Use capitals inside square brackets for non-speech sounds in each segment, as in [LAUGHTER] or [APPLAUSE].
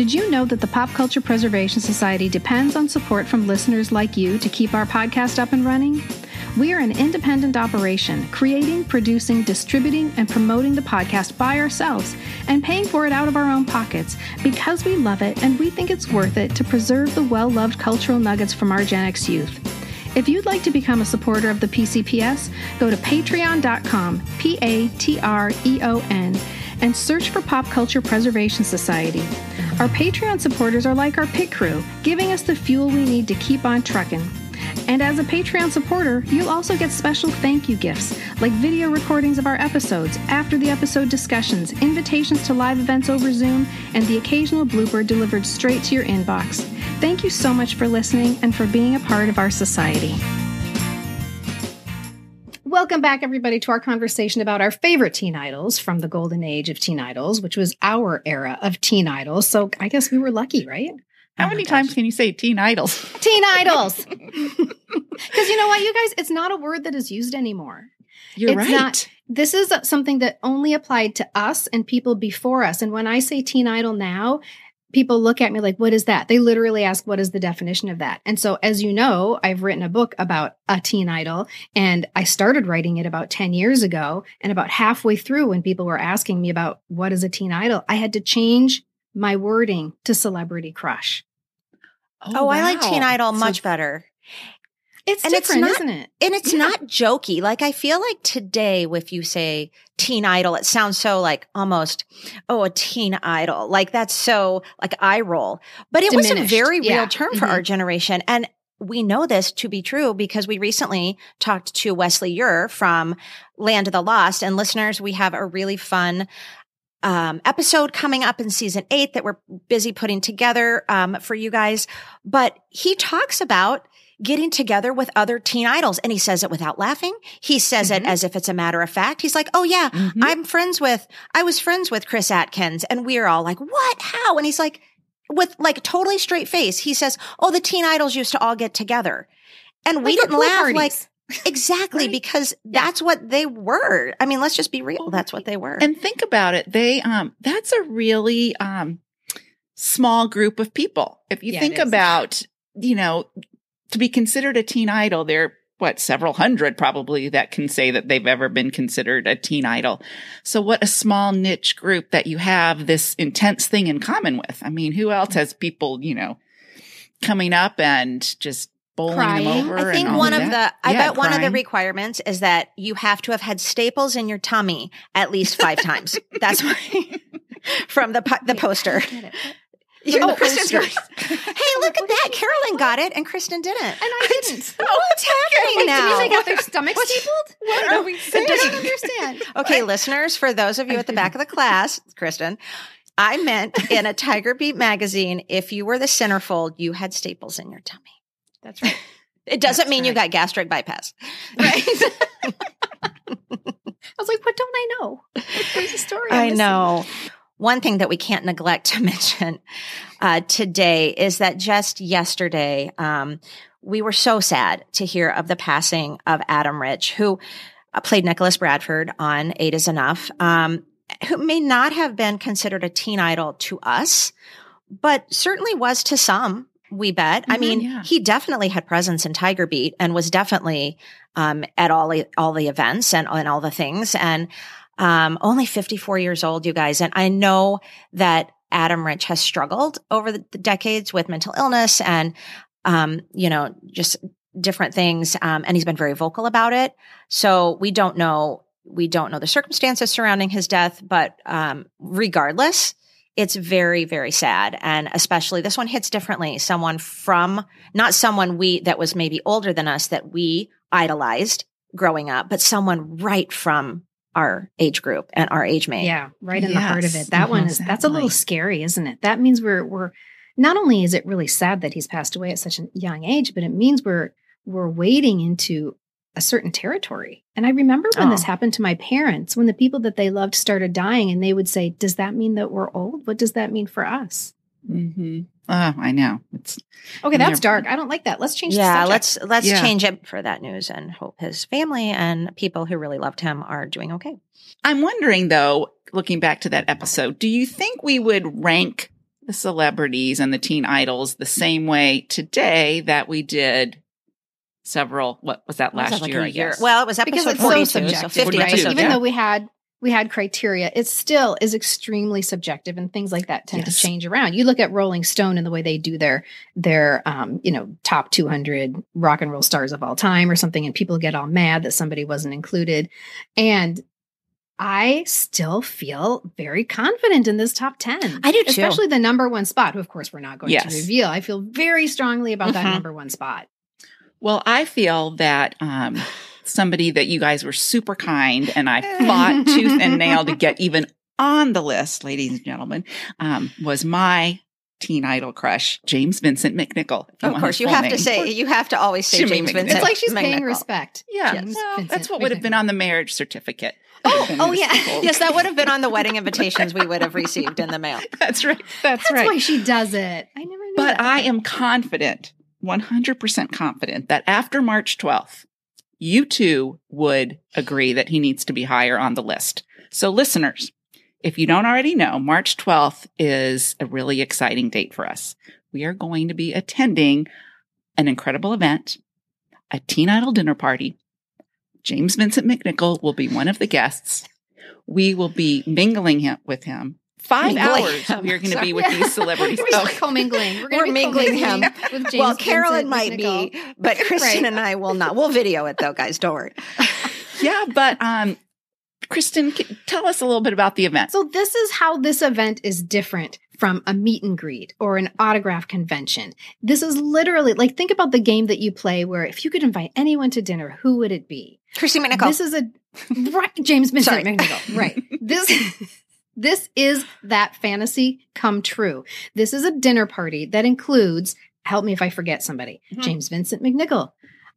Did you know that the Pop Culture Preservation Society depends on support from listeners like you to keep our podcast up and running? We are an independent operation, creating, producing, distributing, and promoting the podcast by ourselves and paying for it out of our own pockets because we love it and we think it's worth it to preserve the well loved cultural nuggets from our Gen X youth. If you'd like to become a supporter of the PCPS, go to patreon.com, P A T R E O N, and search for Pop Culture Preservation Society. Our Patreon supporters are like our pit crew, giving us the fuel we need to keep on trucking. And as a Patreon supporter, you'll also get special thank you gifts like video recordings of our episodes, after the episode discussions, invitations to live events over Zoom, and the occasional blooper delivered straight to your inbox. Thank you so much for listening and for being a part of our society. Welcome back, everybody, to our conversation about our favorite teen idols from the golden age of teen idols, which was our era of teen idols. So I guess we were lucky, right? How Oh many times gosh. can you say teen idols? Teen idols. [LAUGHS] Because you know what, you guys, it's not a word that is used anymore. You're It's right. not- This is something that only applied to us and people before us. And when I say teen idol now, people look at me like, what is that? They literally ask, what is the definition of that? And so, as you know, I've written a book about a teen idol and I started writing it about 10 years ago. And about halfway through, when people were asking me about what is a teen idol, I had to change my wording to celebrity crush. Oh, I like Teen. Idol So- much better. It's And it's different, not- isn't it? And it's Yeah. not jokey. Like I feel like today, if you say teen idol, it sounds so like almost, oh, a teen idol. Like that's so like eye roll. But it was a very Yeah. real term for Mhm. our generation. And we know this to be true because we recently talked to Wesley Eure from Land of the Lost. And listeners, we have a really fun um, episode coming up in season eight that we're busy putting together um, for you guys. But he talks about getting together with other teen idols and he says it without laughing. He says it Mhm. as if it's a matter of fact. He's like, Oh yeah, Mhm. I'm friends with, I was friends with Chris Atkins and we're all like, what? How? And he's like, with like totally straight face, he says, Oh, the teen idols used to all get together. And we Like didn't laugh parties. like [LAUGHS] exactly Right. because that's what they were. I mean, let's just be real. That's what they were. And think about it. They um that's a really um small group of people. If you Yeah, think about, you know, to be considered a teen idol, there what several hundred probably that can say that they've ever been considered a teen idol. So what a small niche group that you have this intense thing in common with. I mean, who else has people, you know, coming up and just bowling Crying. them over? I think and all one of of the, I Yeah, bet one of the requirements is that you have to have had staples in your tummy at least five [LAUGHS] times. That's why [LAUGHS] from the po- the poster. Get it. You- From oh, the poster. Kristen, hey, look at that! Carolyn got it, and Kristen didn't. And I [LAUGHS] didn't. Oh, what's happening now? did they got their stomachs stapled? What are we I saying? don't understand. [LAUGHS] Okay, listeners, for those of you at the back of the class, Kristen, I meant in a Tiger Beat magazine, if you were the centerfold, you had staples in your tummy. That's right. [LAUGHS] It doesn't That's mean you got gastric bypass. Right. I was like, what don't I know? There's a story. I know. One thing that we can't neglect to [LAUGHS] mention uh, today is that just yesterday, um, we were so sad to hear of the passing of Adam Rich, who uh, played Nicholas Bradford on Eight Is Enough, um, who may not have been considered a teen idol to us, but certainly was to some. We bet. I Mhm, mean, yeah. he definitely had presence in Tiger Beat and was definitely um, at all the, all the events and, and all the things. And um, only 54 years old, you guys. And I know that Adam Rich has struggled over the, decades with mental illness and, um, you know, just different things. Um, and he's been very vocal about it. So we don't know, we don't know the circumstances surrounding his death, but, um, regardless, it's very, very sad. And especially this one hits differently. Someone from, not someone we, that was maybe older than us that we idolized growing up, but someone right from our age group and our age mate. Yeah, right in the heart of it. That one Mhm, is that's a little scary, isn't it? That means we're we're not only is it really sad that he's passed away at such a young age, but it means we're we're wading into a certain territory. And I remember when this Oh. happened to my parents, when the people that they loved started dying, and they would say, Does that mean that we're old? What does that mean for us? Mm-hmm. Oh, I know. It's Okay, that's Never- dark. I don't like that. Let's change the Yeah, subject. let's let's Yeah. change it for that news and hope his family and people who really loved him are doing okay. I'm wondering though, looking back to that episode, do you think we would rank the celebrities and the teen idols the same way today that we did several, what was that What was last that, like year, a I year? guess? Well, it was because episode it's so 42, so subjective, 50 right? episodes. Even yeah. though we had we had criteria, it still is extremely subjective, and things like that tend Yes. to change around. You look at Rolling Stone and the way they do their their um, you know top 200 rock and roll stars of all time or something, and people get all mad that somebody wasn't included, and I still feel very confident in this top 10. I do too. Especially the number one spot, who of course we're not going Yes. to reveal. I feel very strongly about that Mhm. number one spot. Well, I feel that um, somebody that you guys were super kind and I [LAUGHS] fought tooth and nail to get even on the list, ladies and gentlemen, um, was my teen idol crush, James Vincent McNichol. Of course, you have to say, you have to always say Jimmy James McNichol. Vincent. It's like she's paying respect. Yeah, well, Vincent that's what would have been on the marriage certificate. [LAUGHS] Oh, oh yeah. Yes, that would have been on the wedding invitations we would have received in the mail. [LAUGHS] That's right. That's, right. That's right. why she does it. I never knew But that. I am confident, 100% confident that after March 12th, you two would agree that he needs to be higher on the list. So listeners, if you don't already know, March 12th is a really exciting date for us. We are going to be attending an incredible event, a teen idol dinner party. James Vincent McNichol will be one of the guests. We will be mingling with him. Five Mingling hours we are going to be with these [LAUGHS] celebrities. We're just commingling. We're, We're mingling him. With James well, Carolyn Vincent might be, but [LAUGHS] Kristen Right. and I will not. We'll video it though, guys. Don't worry. [LAUGHS] yeah, but um, Kristen, tell us a little bit about the event. So this is how this event is different from a meet and greet or an autograph convention. This is literally like think about the game that you play where if you could invite anyone to dinner, who would it be? Christy McNichol. This is a right James Vincent. McNichol. Right. This this is that fantasy come true. This is a dinner party that includes help me if I forget somebody. Mhm. James Vincent McNichol.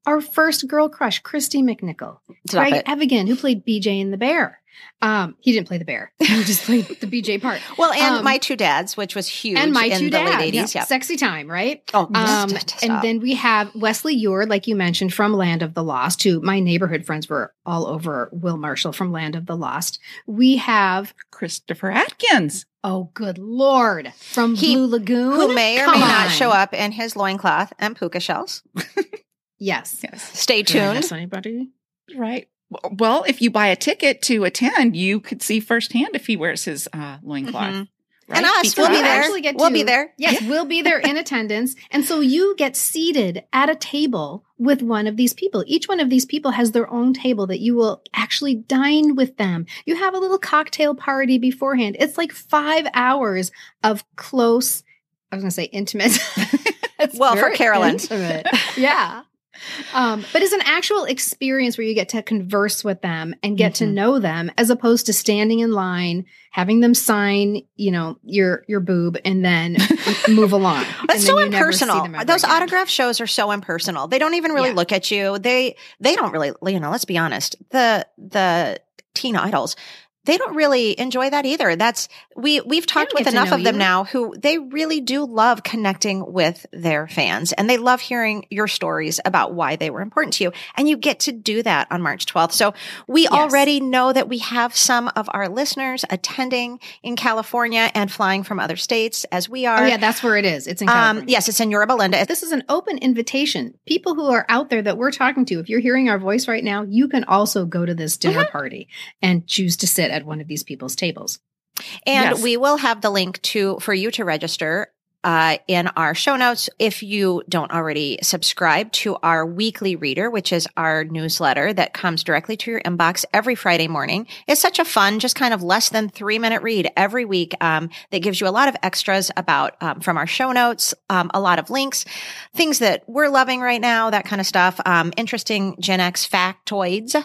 Our first girl crush, Christy McNichol. Stop Greg it. Evigan, who played BJ and The Bear. Um, he didn't play the bear. [LAUGHS] He just played the BJ part. Well, and Um, my two dads, which was huge And my in two the dads. late 80s. Yeah. Sexy time, right? Oh, Um, stop. and then we have Wesley Eure, like you mentioned, from Land of the Lost, who my neighborhood friends were all over Will Marshall from Land of the Lost. We have, Christopher Atkins. oh, good Lord, from He- Blue Lagoon. who may or Come may not show up in his loincloth and puka shells. [LAUGHS] Yes. Yes. Stay tuned. anybody? Right. Well, if you buy a ticket to attend, you could see firsthand if he wears his uh, loincloth. Mhm. Right? And us, we'll be there. We'll to- be there. Yes, we'll be there in attendance. And so you get seated at a table with one of these people. Each one of these people has their own table that you will actually dine with them. You have a little cocktail party beforehand. It's like five hours of close, I was going to say intimate. [LAUGHS] Well, for Carolyn. intimate. yeah. Um, but it's an actual experience where you get to converse with them and get to Mhm. know them as opposed to standing in line, having them sign, you know, your your boob and then [LAUGHS] move along. That's so then you never see impersonal. Those again. autograph shows are so impersonal. They don't even really Yeah. look at you. They they don't really, you know, let's be honest. The the teen idols, they don't really enjoy that either. That's we we've talked with enough of them you. now who they really do love connecting with their fans and they love hearing your stories about why they were important to you. And you get to do that on March 12th. So we Yes. already know that we have some of our listeners attending in California and flying from other states as we are. Oh yeah, that's where it is. It's in Um, yes, it's in Yorba Linda. This is an open invitation. People who are out there that we're talking to, if you're hearing our voice right now, you can also go to this dinner Mm-hmm. party and choose to sit at one of these people's tables. And Yes. we will have the link to for you to register uh, in our show notes if you don't already subscribe to our weekly reader, which is our newsletter that comes directly to your inbox every Friday morning. It's such a fun, just kind of less than three minute read every week um, that gives you a lot of extras about um, from our show notes, um, a lot of links, things that we're loving right now, that kind of stuff. Um, interesting Gen X factoids.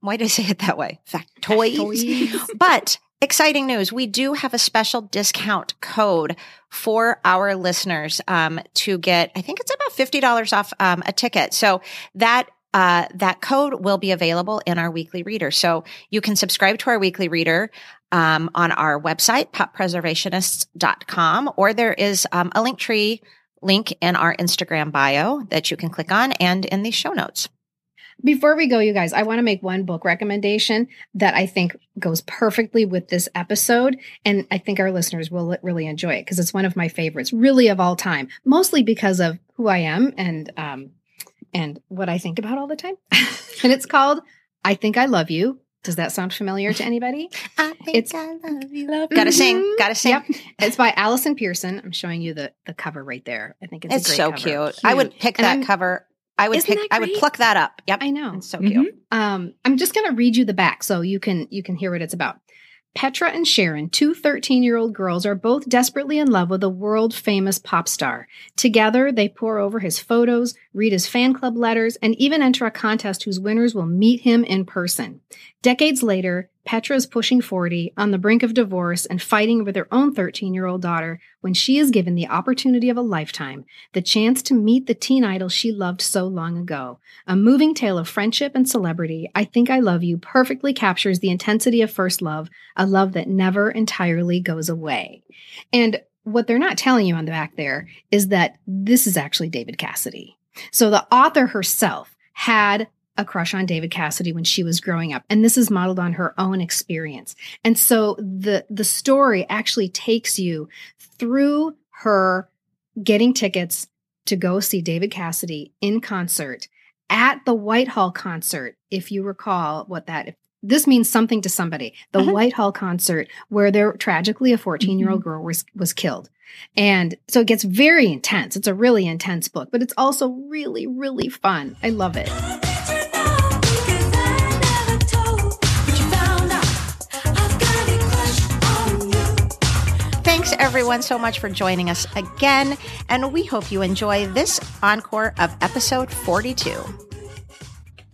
Why did I say it that way? Factoids. Factoids. [LAUGHS] But exciting news. We do have a special discount code for our listeners, um, to get, I think it's about $50 off, um, a ticket. So that uh, that code will be available in our weekly reader. So you can subscribe to our weekly reader um, on our website, poppreservationists.com, or there is um, a link tree link in our Instagram bio that you can click on and in the show notes. Before we go, you guys, I want to make one book recommendation that I think goes perfectly with this episode. And I think our listeners will really enjoy it because it's one of my favorites, really of all time, mostly because of who I am and, um, and what I think about all the time. [LAUGHS] and it's called I Think I Love You. Does that sound familiar to anybody? I think It's- I love you. Love Gotta sing. Mhm. Gotta sing. Yep. It's by Allison Pearson. I'm showing you the the cover right there. I think it's, a It's so cover. cute. I would pick And that I'm- cover. I would Isn't pick. I would pluck that up. Yep. I know. It's so Mhm. cute. Um, I'm just going to read you the back so you can you can hear what it's about. Petra and Sharon, two 13 year old girls, are both desperately in love with a world famous pop star. Together, they pore over his photos, read his fan club letters, and even enter a contest whose winners will meet him in person. Decades later, Petra is pushing 40, on the brink of divorce, and fighting with her own 13 year old daughter when she is given the opportunity of a lifetime the chance to meet the teen idol she loved so long ago. A moving tale of friendship and celebrity, I Think I Love You perfectly captures the intensity of first love, a love that never entirely goes away. And what they're not telling you on the back there is that this is actually David Cassidy. So the author herself had a crush on David Cassidy when she was growing up and this is modeled on her own experience. And so the the story actually takes you through her getting tickets to go see David Cassidy in concert at the White City concert, if you recall what that this means something to somebody. The Mhm. White City concert where there tragically a 14-year-old girl was was killed. And so it gets very intense. It's a really intense book, but it's also really really fun. I love it. Everyone so much for joining us again, and we hope you enjoy this encore of episode 42.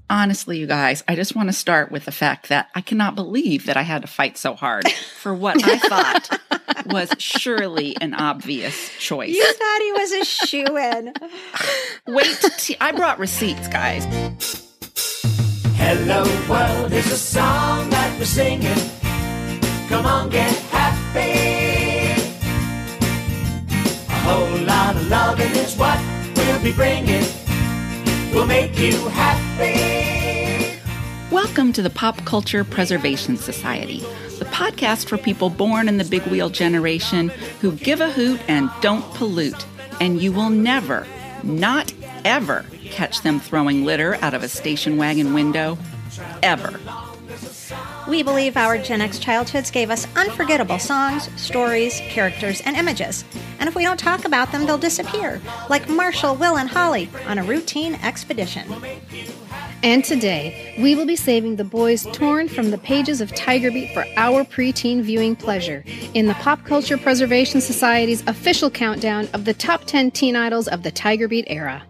Honestly, you guys, I just want to start with the fact that I cannot believe that I had to fight so hard for what I thought [LAUGHS] was surely an obvious choice. You thought he was a shoe in. Wait, t- I brought receipts, guys. Hello world is a song that we're singing. Come on, get happy. Whole lot of what we'll be bringing. We'll make you happy. Welcome to the Pop Culture Preservation Society, the podcast for people born in the big wheel generation who give a hoot and don't pollute. And you will never, not ever, catch them throwing litter out of a station wagon window. Ever. We believe our Gen X childhoods gave us unforgettable songs, stories, characters, and images. And if we don't talk about them, they'll disappear, like Marshall, Will, and Holly on a routine expedition. And today, we will be saving the boys torn from the pages of Tiger Beat for our preteen viewing pleasure in the Pop Culture Preservation Society's official countdown of the top 10 teen idols of the Tiger Beat era.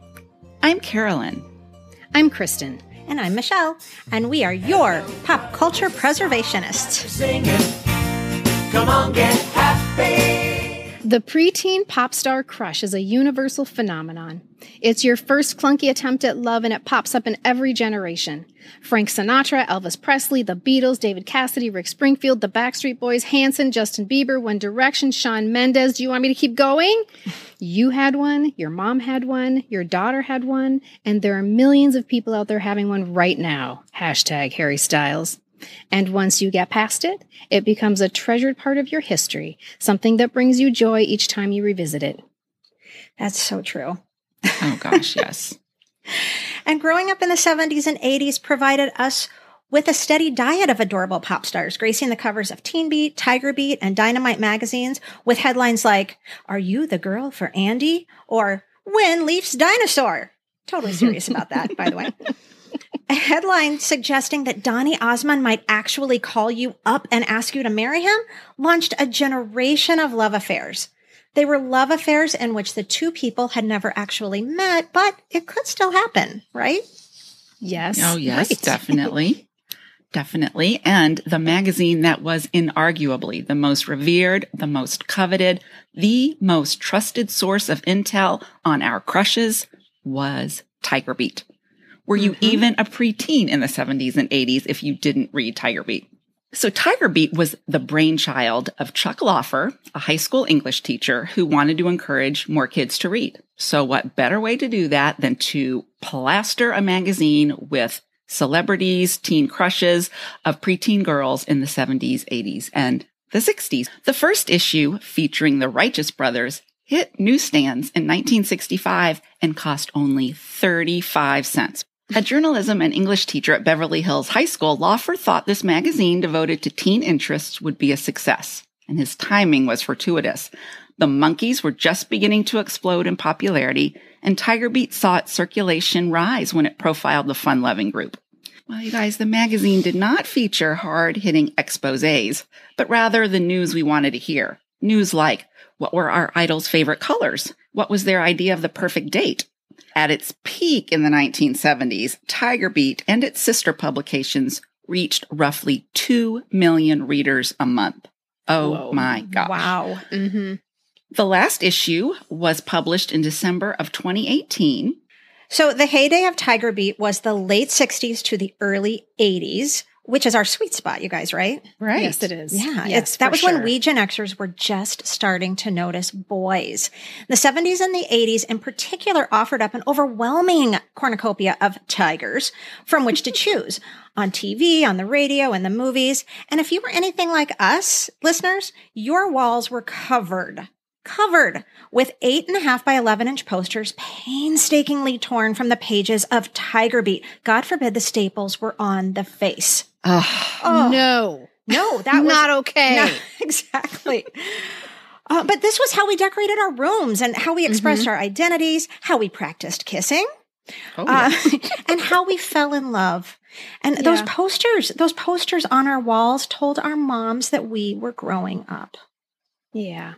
I'm Carolyn. I'm Kristen. And I'm Michelle, and we are your pop culture preservationists. Singing. Come on, get happy. The preteen pop star crush is a universal phenomenon. It's your first clunky attempt at love, and it pops up in every generation. Frank Sinatra, Elvis Presley, The Beatles, David Cassidy, Rick Springfield, The Backstreet Boys, Hanson, Justin Bieber, One Direction, Shawn Mendes. Do you want me to keep going? You had one, your mom had one, your daughter had one, and there are millions of people out there having one right now. Hashtag Harry Styles. And once you get past it, it becomes a treasured part of your history, something that brings you joy each time you revisit it. That's so true. Oh gosh, yes. [LAUGHS] And growing up in the 70s and 80s provided us with a steady diet of adorable pop stars, gracing the covers of Teen Beat, Tiger Beat, and Dynamite magazines with headlines like, Are you the girl for Andy? or When Leif's Dinosaur? Totally serious about that, by the way. [LAUGHS] A headline suggesting that Donny Osmond might actually call you up and ask you to marry him launched a generation of love affairs. They were love affairs in which the two people had never actually met, but it could still happen, right? Yes. Oh, yes, right. definitely. [LAUGHS] Definitely. And the magazine that was inarguably the most revered, the most coveted, the most trusted source of intel on our crushes was Tiger Beat. Were you mm-hmm. even a preteen in the 70s and 80s if you didn't read Tiger Beat? So Tiger Beat was the brainchild of Chuck Laufer, a high school English teacher who wanted to encourage more kids to read. So what better way to do that than to plaster a magazine with celebrities, teen crushes of preteen girls in the 70s, 80s, and the 60s. The first issue featuring the Righteous Brothers hit newsstands in 1965 and cost only 35 cents. A journalism and English teacher at Beverly Hills High School, Lawford thought this magazine devoted to teen interests would be a success, and his timing was fortuitous. The Monkees were just beginning to explode in popularity, and Tiger Beat saw its circulation rise when it profiled the fun loving group. Well, you guys, the magazine did not feature hard hitting exposes, but rather the news we wanted to hear. News like, what were our idol's favorite colors? What was their idea of the perfect date? At its peak in the 1970s, Tiger Beat and its sister publications reached roughly 2 million readers a month. Oh Whoa. my gosh. Wow. Mm-hmm. The last issue was published in December of 2018. So the heyday of Tiger Beat was the late 60s to the early 80s, which is our sweet spot, you guys, right? Right. Yes, it is. Yeah, Yes, it's that was sure. when we Gen Xers were just starting to notice boys. The 70s and the 80s in particular offered up an overwhelming cornucopia of tigers from which to [LAUGHS] choose on TV, on the radio, and the movies. And if you were anything like us, listeners, your walls were covered. Covered with eight and a half by 11 inch posters painstakingly torn from the pages of Tiger Beat. God forbid the staples were on the face. Ugh. Oh, No, no, that [LAUGHS] was not okay. no, [LAUGHS] exactly. Uh, but this was how we decorated our rooms and how we expressed Mm-hmm. our identities, how we practiced kissing, Oh, uh, yeah. [LAUGHS] and how we fell in love. And those posters, those posters on our walls told our moms that we were growing up. Yeah.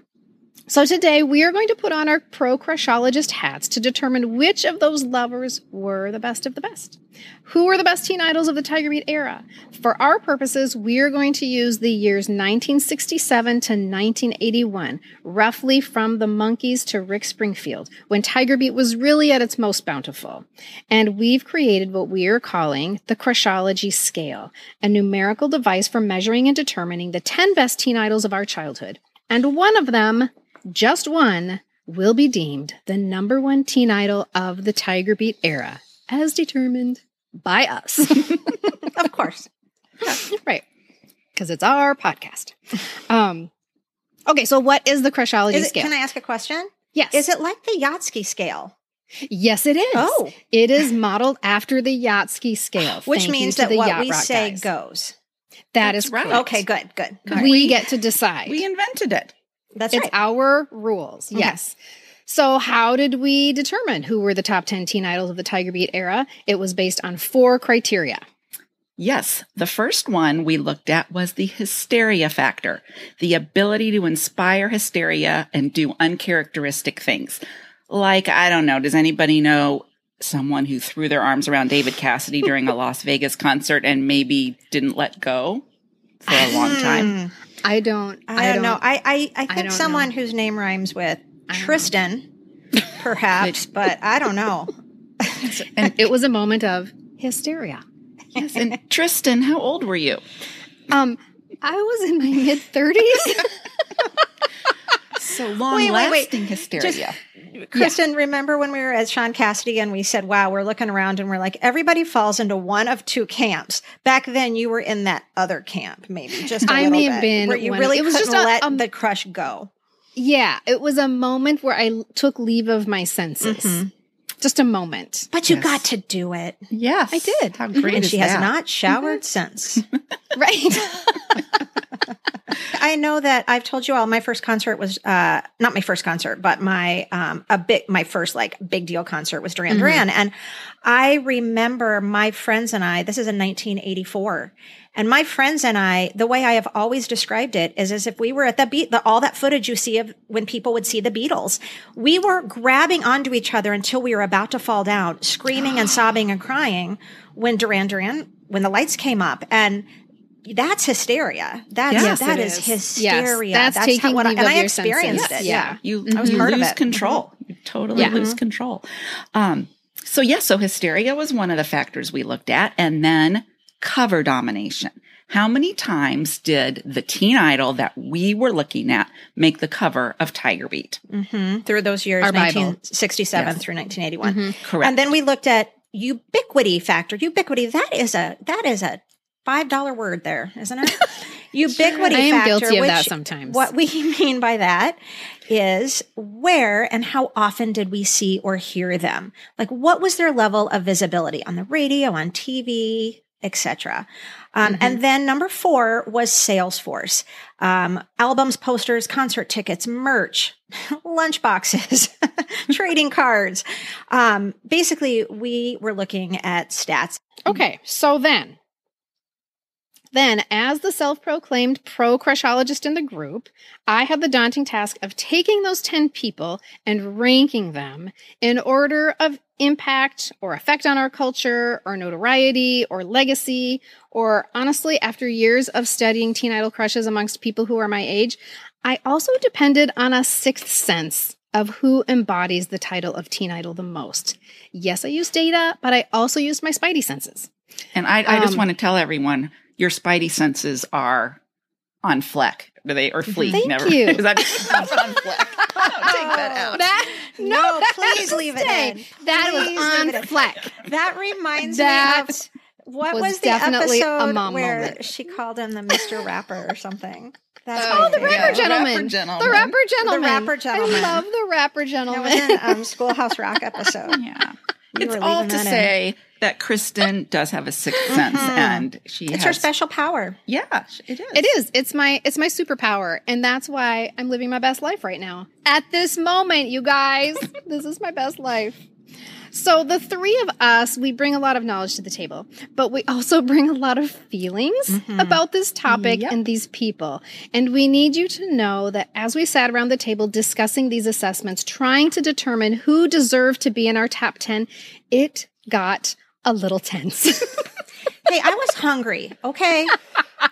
So today we are going to put on our pro crushologist hats to determine which of those lovers were the best of the best. Who were the best teen idols of the Tiger Beat era? For our purposes, we are going to use the years 1967 to 1981, roughly from the Monkees to Rick Springfield, when Tiger Beat was really at its most bountiful. And we've created what we are calling the Crushology Scale, a numerical device for measuring and determining the 10 best teen idols of our childhood. And one of them, just one, will be deemed the number one teen idol of the Tiger Beat era, as determined by us. [LAUGHS] Of course. [LAUGHS] right. Because it's our podcast. Um, okay, so what is the Crushology Is it, scale? can I ask a question? yes. Is it like the Yachtski scale? Yes, it is. Oh. It is modeled after the Yachtski scale. Which Thank means that the what Yacht we say guys. goes. That That's is right. correct. Okay, good, good. All We. We- get to decide. we invented it. That's it's right. our rules. Mm-hmm. Yes. So, how did we determine who were the top 10 teen idols of the Tiger Beat era? It was based on four criteria. Yes, the first one we looked at was the hysteria factor, the ability to inspire hysteria and do uncharacteristic things. Like, I don't know, does anybody know someone who threw their arms around David Cassidy during a [LAUGHS] Las Vegas concert and maybe didn't let go for a long time? [LAUGHS] I don't. I, don't, know. I I, I think don't someone know. whose name rhymes with Tristan, [LAUGHS] perhaps, but I don't know. [LAUGHS] and it was a moment of hysteria. Yes, and [LAUGHS] Tristan, how old were you? Um, I was in my mid 30s. So long Wait, wait, wait. lasting hysteria. Kristen, remember when we were at Shaun Cassidy and we said, "Wow, we're looking around and we're like, everybody falls into one of two camps." Back then, you were in that other camp, maybe just a I little may bit, have been where you one- really it was couldn't just a- let um, the crush go. yeah, it was a moment where I took leave of my senses. Just a moment. But you Yes. got to do it, yes, I did. How great and is she has not showered since. [LAUGHS] Right. [LAUGHS] I know that I've told you all my first concert was uh not my first concert, but my um a big my first like big deal concert was Duran Duran. And I remember my friends and I, this is in 1984. And my friends and I, the way I have always described it is as if we were at the beat, the, all that footage you see of when people would see the Beatles. We were grabbing onto each other until we were about to fall down, screaming and sobbing and crying when Duran Duran, when the lights came up. And that's hysteria. That's Yes, that it is, is. hysteria. Yes, that's how- taking what I, and I experienced senses. it. Yeah. Yeah. You, I was you part of lose it. control. You totally Yeah. lose control. Um, so yes, so hysteria was one of the factors we looked at, and then cover domination. How many times did the teen idol that we were looking at make the cover of Tiger Beat? hmm Through those years, Our Bible. 1967 Yes. through 1981. Correct. And then we looked at ubiquity factor. Ubiquity. That is a that is a five dollar word there, isn't it? [LAUGHS] ubiquity I am factor. guilty of that sometimes. What we [LAUGHS] mean by that is where and how often did we see or hear them? Like what was their level of visibility on the radio, on TV, etc. Um, Mm-hmm. And then number four was Salesforce. Um, albums, posters, concert tickets, merch, [LAUGHS] lunch boxes, [LAUGHS] trading cards. Um, basically, we were looking at stats. Okay, so then, then as the self-proclaimed pro crushologist in the group, I had the daunting task of taking those 10 people and ranking them in order of impact or effect on our culture or notoriety or legacy or honestly after years of studying teen idol crushes amongst people who are my age, I also depended on a sixth sense of who embodies the title of teen idol the most. Yes, I used data, but I also used my spidey senses. And I, I just Um, want to tell everyone your spidey senses are on fleck. Do they or fleek? Thank Never. you. [LAUGHS] Is that on fleck? Oh, [LAUGHS] take that out. That No, that please has to leave it in. That Please was on leave it in. fleck. That reminds That me of what was was, the definitely a episode mom where moment. she called him the Mr. Rapper or something. That's Oh, the rapper Yeah, gentleman. rapper gentleman. The rapper gentleman. rapper gentleman. I love the rapper gentleman. That gentleman. was in um, Schoolhouse Rock episode. [LAUGHS] Yeah. You it's all to that in. say that Kristen does have a sixth sense mm-hmm. and she It's has her special power. Yeah, it is. It is. It's my it's my superpower, and that's why I'm living my best life right now. At this moment, you guys, [LAUGHS] this is my best life. So the three of us, we bring a lot of knowledge to the table, but we also [LAUGHS] bring a lot of feelings mm-hmm. about this topic and these people. And we need you to know that as we sat around the table discussing these assessments, trying to determine who deserved to be in our top 10, it got a little tense. [LAUGHS] Hey, I was hungry, okay?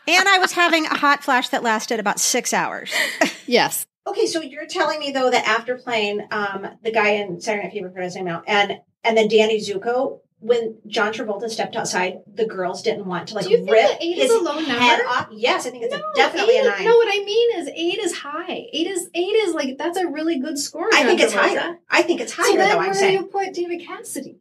and I was having a hot flash that lasted about six hours. [LAUGHS] yes. Okay, so you're telling me though that after playing um, the guy in Saturday Night Fever, forgot his name now, and and then Danny Zuko, when John Travolta stepped outside, the girls didn't want to like Do you rip that eight his is a low head off. Yes, I think it's No, definitely eight a nine. No, what I mean is eight is high. Eight is eight is like that's a really good score. I think it's Travolta. higher. I think it's higher So then though. where I'm do saying you put David Cassidy?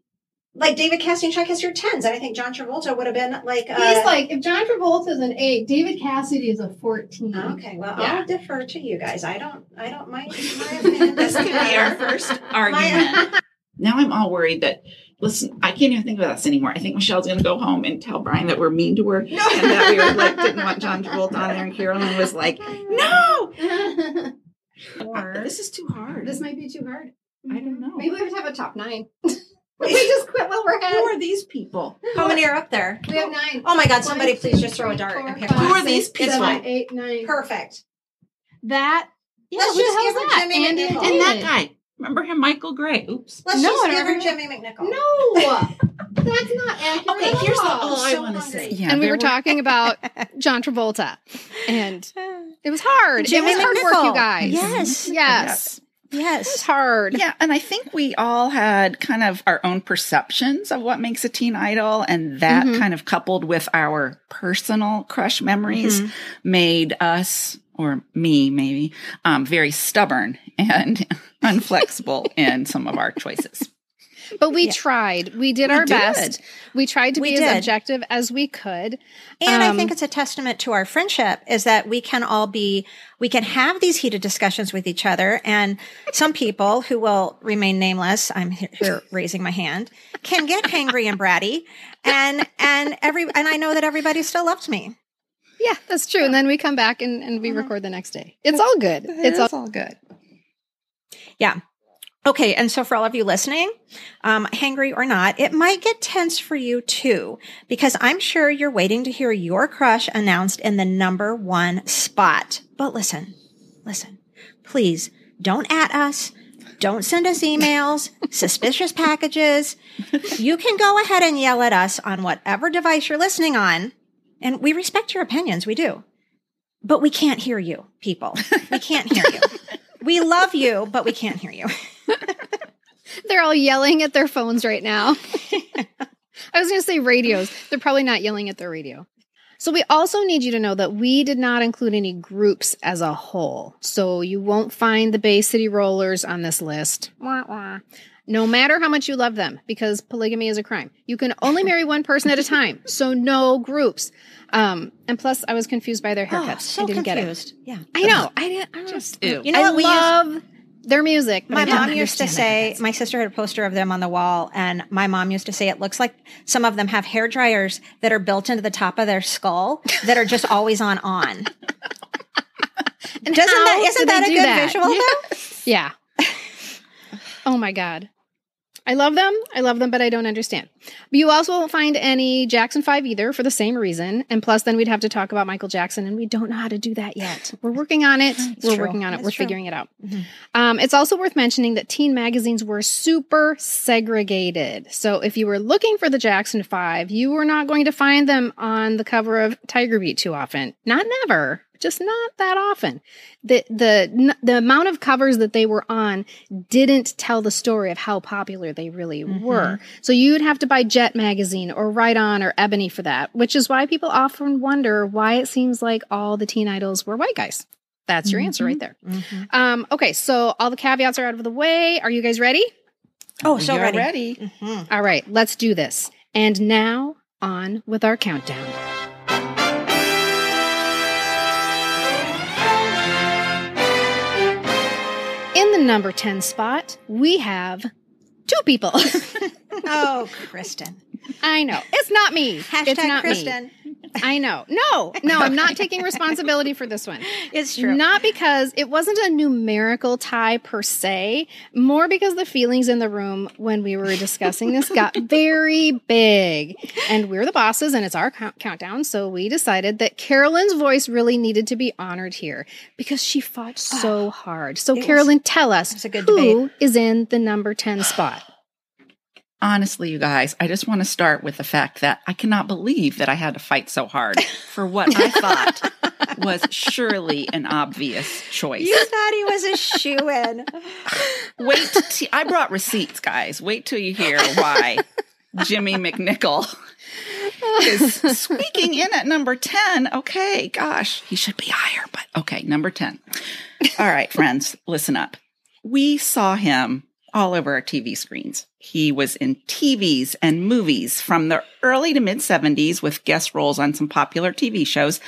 Like David Cassidy and Shaun Cassidy are tens, and I think John Travolta would have been like. Uh, He's like if John Travolta is an eight, David Cassidy is a fourteen. Okay, well, Yeah. I'll defer to you guys. I don't. I don't. My, [LAUGHS] my opinion This could be our first [LAUGHS] argument. [LAUGHS] now I'm all worried that listen, I can't even think about this anymore. I think Michelle's gonna go home and tell Brian that we're mean to her and that we were like didn't want John Travolta on there and Carolyn was like, No Or- This is too hard. this might be too hard. I don't know. Maybe we have to have a top nine. We just quit while we're ahead. Who are these people? How many are up there? We have nine. Oh my God! Somebody One, please two, just throw a dart four, and pick five, Who are these six, people? seven, eight, nine. Perfect. That yeah, Let's who the just hell's give her that? Jimmy Andy McNichol. and And that guy. Remember him, Michael Gray. Oops. Let's No, just give her remember. Jimmy McNichol. No, [LAUGHS] that's not accurate. Okay, at here's the all. all I So want to say. Yeah, and we there were talking about [LAUGHS] John Travolta, and [SIGHS] it was hard. Jimmy it was hard work, McNichol. you guys. Yes. yes, it was Yes. hard. Yeah, and I think we all had kind of our own perceptions of what makes a teen idol, and that Mhm. kind of coupled with our personal crush memories made us, or me maybe, um, very stubborn and [LAUGHS] unflexible in some of our choices. But we Yeah. tried. We did We our did. best. We tried to We be as objective as we could. And I Um, think it's a testament to our friendship is that we can all be, we can have these heated discussions with each other. And some people who will remain nameless, I'm here raising my hand, can get hangry and bratty. And, and every, and I know that everybody still loves me. Yeah, that's true. And then we come back and, and we record the next day. It's all good. It's all all good. Yeah. Okay. And so for all of you listening, um, hangry or not, it might get tense for you too, because I'm sure you're waiting to hear your crush announced in the number one spot. But listen, listen, please don't at us. Don't send us emails, [LAUGHS] suspicious packages. You can go ahead and yell at us on whatever device you're listening on. And we respect your opinions. We do. But we can't hear you, people. We can't hear you. [LAUGHS] We love you, but we can't hear you. [LAUGHS] They're all yelling at their phones right now. [LAUGHS] I was going to say radios. They're probably not yelling at their radio. So we also need you to know that we did not include any groups as a whole. So you won't find the Bay City Rollers on this list. Wah, wah. no matter how much you love them, because polygamy is a crime. You can only marry one person at a time, [LAUGHS] so no groups. Um, and plus, I was confused by their Oh, haircuts. so I didn't confused. Get it. Yeah. I know. I didn't. I Just know. You know I what love their music. My mom used to say, my sister had a poster of them on the wall, and my mom used to say it looks like some of them have hair dryers that are built into the top of their skull that are just always on on. [LAUGHS] And Doesn't that do isn't they that a good that? visual though? Yeah. [LAUGHS] oh my God. I love them. I love them, but I don't understand. But you also won't find any Jackson 5 either for the same reason. And plus, then we'd have to talk about Michael Jackson, and we don't know how to do that yet. [LAUGHS] We're working on it. We're true. working on it. That's We're true. figuring it out. Um, it's also worth mentioning that teen magazines were super segregated. So if you were looking for the Jackson 5, you were not going to find them on the cover of Tiger Beat too often. Not never, just not that often. The the the amount of covers that they were on didn't tell the story of how popular they really mm-hmm. were. So you'd have to buy Jet magazine or Right On or Ebony for that, which is why people often wonder why it seems like all the teen idols were white guys. That's your answer right mm-hmm. there. Mm-hmm. Um, okay, so all the caveats are out of the way. Are you guys ready? Oh, so You're ready. ready. All right, let's do this. And now on with our countdown. Number 10 spot, we have two people. [LAUGHS] Oh, [LAUGHS] Kristen. I know. It's not me. it's Hashtag not Kristen. me. I know. No, no, I'm not taking responsibility for this one. [LAUGHS] It's true. Not because it wasn't a numerical tie per se, more because the feelings in the room when we were discussing this got [LAUGHS] very big. And we're the bosses and it's our count- countdown. So we decided that Carolyn's voice really needed to be honored here because she fought so hard. So, was- Carolyn, tell us was a good who is in the number 10 spot? Honestly, you guys, I just want to start with the fact that I cannot believe that I had to fight so hard for what I thought was surely an obvious choice. You thought he was a shoe in. Wait, t- I brought receipts, guys. Wait till you hear why Jimmy McNichol is squeaking in at number 10. Okay, gosh, he should be higher, but okay, number 10. All right, friends, listen up. We saw him all over our TV screens. He was in TVs and movies from the early to mid 70s with guest roles on some popular TV shows,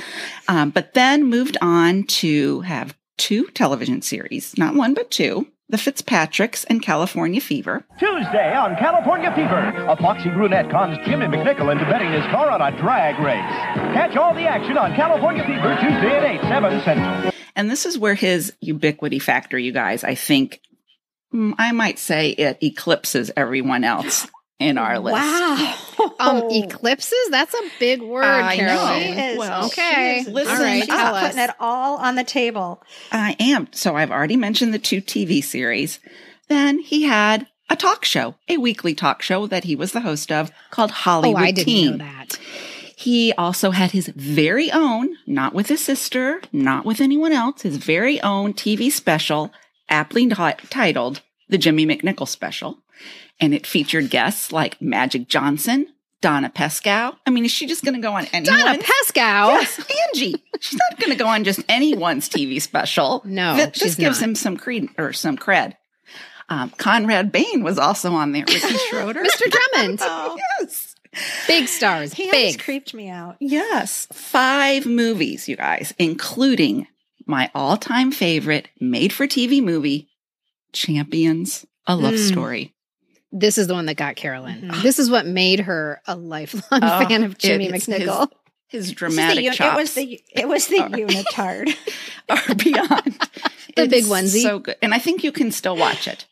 um, but then moved on to have two television series, not one, but two. The Fitzpatricks and California Fever. Tuesday on California Fever, a foxy brunette cons Jimmy McNichol into betting his car on a drag race. Catch all the action on California Fever Tuesday at 8, 7 Central. And this is where his ubiquity factor, you guys, I think, I might say it eclipses everyone else in our list. Wow. Um, eclipses? That's a big word, I know. She is. Well, okay. She is- Listen All right. She's Tell us. putting it all on the table. I am. So I've already mentioned the two TV series. Then he had a talk show, a weekly talk show that he was the host of called Hollywood Oh, Hollywood I didn't Teen. know that. He also had his very own, not with his sister, not with anyone else, his very own TV special, aptly ti- titled The Jimmy McNichol Special. And it featured guests like Magic Johnson, Donna Pescow. I mean, is she just going to go on anyone's? Donna Pescow. Yes, Angie. She's not going to go on just anyone's TV special. [LAUGHS] No, Th- this gives not. him some cred or some cred. Um, Conrad Bain was also on there. Ricky [LAUGHS] Schroeder. Mr. Drummond. [LAUGHS] yes. Big stars. He Big. creeped me out. Yes, five movies, you guys, including my all time favorite made for TV movie, Champions, a Love Mm. Story. This is the one that got Carolyn. Mhm. This is what made her a lifelong Oh, fan of Jimmy McNichol. His This is the dramatic chops it was the it was the [LAUGHS] unitard. [LAUGHS] are beyond. [LAUGHS] The It's big onesie. So good. And I think you can still watch it.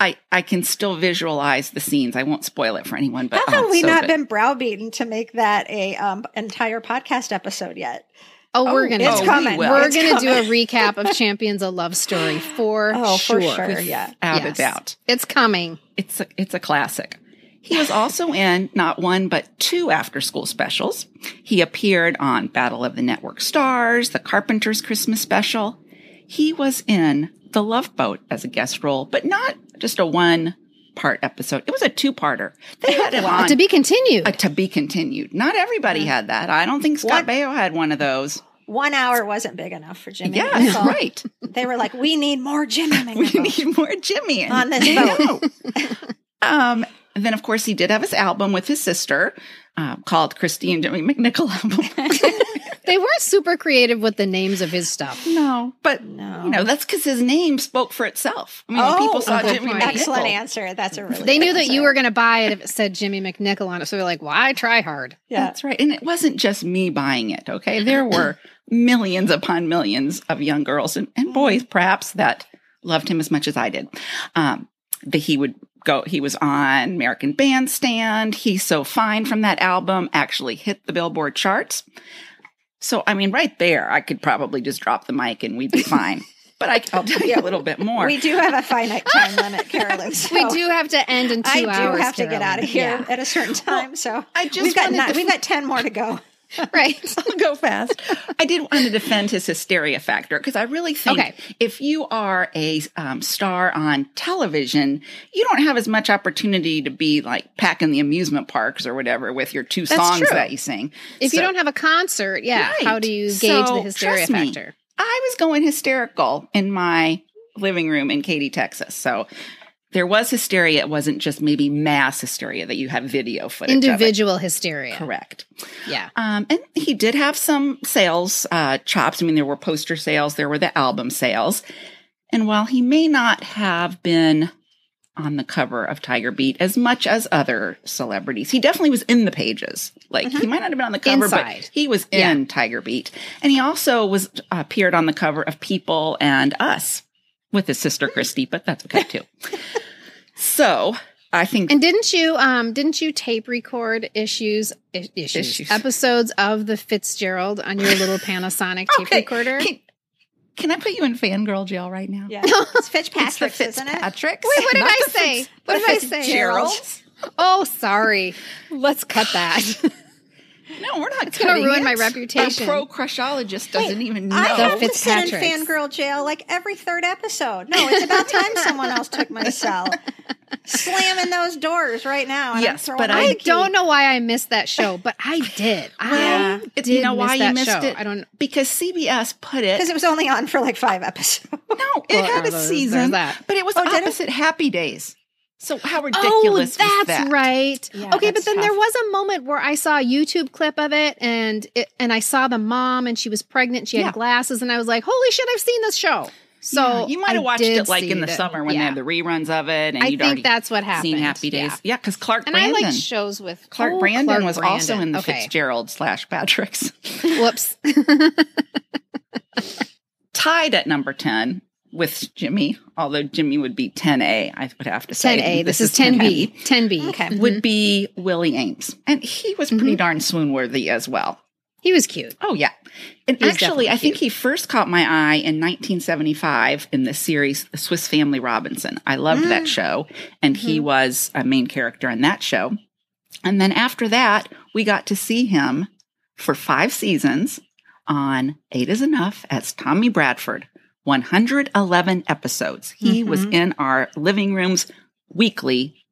I, I can still visualize the scenes. I won't spoil it for anyone, but How oh, have we so not good. been browbeaten to make that a um, entire podcast episode yet? Oh, we're Oh, gonna it's do, coming. We're It's gonna do a recap of [LAUGHS] Champions a Love Story for Oh, sure. for sure, yeah. Out Yes. of doubt. It's coming. It's a, it's a classic. He was also in not one, but two after school specials. He appeared on Battle of the Network Stars, The Carpenter's Christmas special. He was in The Love Boat as a guest role, but not just a one part episode. It was a two parter. They had him on To be continued. a to be continued. Not everybody had that. I don't think Scott What? Baio had one of those. one hour wasn't big enough for Jimmy. Yes, McNichol. right. They were like, we need more Jimmy [LAUGHS] we need more Jimmy [LAUGHS] On this they boat. um, and then, of course, he did have his album with his sister uh, called Christy and Jimmy McNichol album. [LAUGHS] They weren't super creative with the names of his stuff. no, but No. you know that's because his name spoke for itself. I mean, when people saw good Jimmy point. McNichol. Excellent answer. That's a really They good knew that you were going to buy it if it said Jimmy McNichol on it. So they're like, why try hard? Yeah. That's right. And it wasn't just me buying it. Okay. There were millions upon millions of young girls and, and boys, perhaps, that loved him as much as I did. Um, that he would go, he was on American Bandstand. He's So Fine from that album actually hit the Billboard charts. So, I mean, right there, I could probably just drop the mic and we'd be [LAUGHS] fine. But I, I'll tell you a little bit more. We do have a finite time limit, Carolyn. [LAUGHS] So We do have to end in two I do hours. have to get out of here Yeah. at a certain time. so I just we've got nine, to- we've got ten more to go. [LAUGHS] Right. [LAUGHS] I'll go fast. I did want to defend his hysteria factor because I really think Okay. if you are a um, star on television, you don't have as much opportunity to be like packing the amusement parks or whatever with your two That's songs true. that you sing. If you don't have a concert, yeah, Right. how do you gauge So, the hysteria trust me. factor? I was going hysterical in my living room in Katy, Texas. So there was hysteria. It wasn't just maybe mass hysteria that you have video footage of. Individual hysteria. Correct. Yeah. Um, and he did have some sales uh, chops. I mean, there were poster sales, there were the album sales. And while he may not have been on the cover of Tiger Beat as much as other celebrities, he definitely was in the pages. Like he might not have been on the cover, Inside. but he was in Tiger Beat. And he also was uh, appeared on the cover of People and Us with his sister Kristy, but that's okay too. so I think And didn't you um didn't you tape record issues i- issues, Issues. episodes of the Fitzgerald on your little Panasonic tape Okay, recorder? Can, can I put you in fangirl jail right now? Yeah, it's It's the Fitzpatrick's, isn't it? Fitzpatricks. Wait, what did not I say? Fitz- What did I say? Fitzgeralds. Oh, sorry. Let's cut that. [LAUGHS] No, we're not. It's gonna ruin it. my reputation. Our pro crushologist doesn't even know. I have The to sit in fangirl jail like every third episode. No, it's about time [LAUGHS] someone else took my cell. Slamming those doors right now. And Yes, I'm but I I the key. don't know why I missed that show, but I [LAUGHS] did. well, I it- did you know miss why you missed show. it? I don't. know. because CBS put it. because it was only on for like five episodes. No, it Well, had uh, a there's- there's season, that. but it was Oh, did it? Happy Days. So how oh, ridiculous oh, was that's that? right. Yeah, okay, that's but then there was a moment where I saw a YouTube clip of it, and it, and I saw the mom, and she was pregnant. She had Yeah. glasses, and I was like, "Holy shit! I've seen this show." So Yeah, you might have watched it like in the it. summer when Yeah. they had the reruns of it, and I you'd think that's what happened. seen Happy Days. Yeah. Yeah, because Clark And I Brandon, like shows with Clark oh, Brandon Clark was also in the okay. Fitzgerald slash Patrick's. Whoops. [LAUGHS] tied at number 10 with Jimmy, although Jimmy would be 10A, I would have to say. 10A. This, is 10B. 10B. Okay. Mm-hmm. Would be Willie Aames. And he was pretty mm-hmm. darn swoon worthy as well. He was cute. Oh, yeah. And He actually, I think he first caught my eye in 1975 in the series The Swiss Family Robinson. I loved that mm. show, and he mm-hmm. was a main character in that show. And then after that, we got to see him for five seasons on Eight is Enough as Tommy Bradford. 111 episodes. He was in our living rooms weekly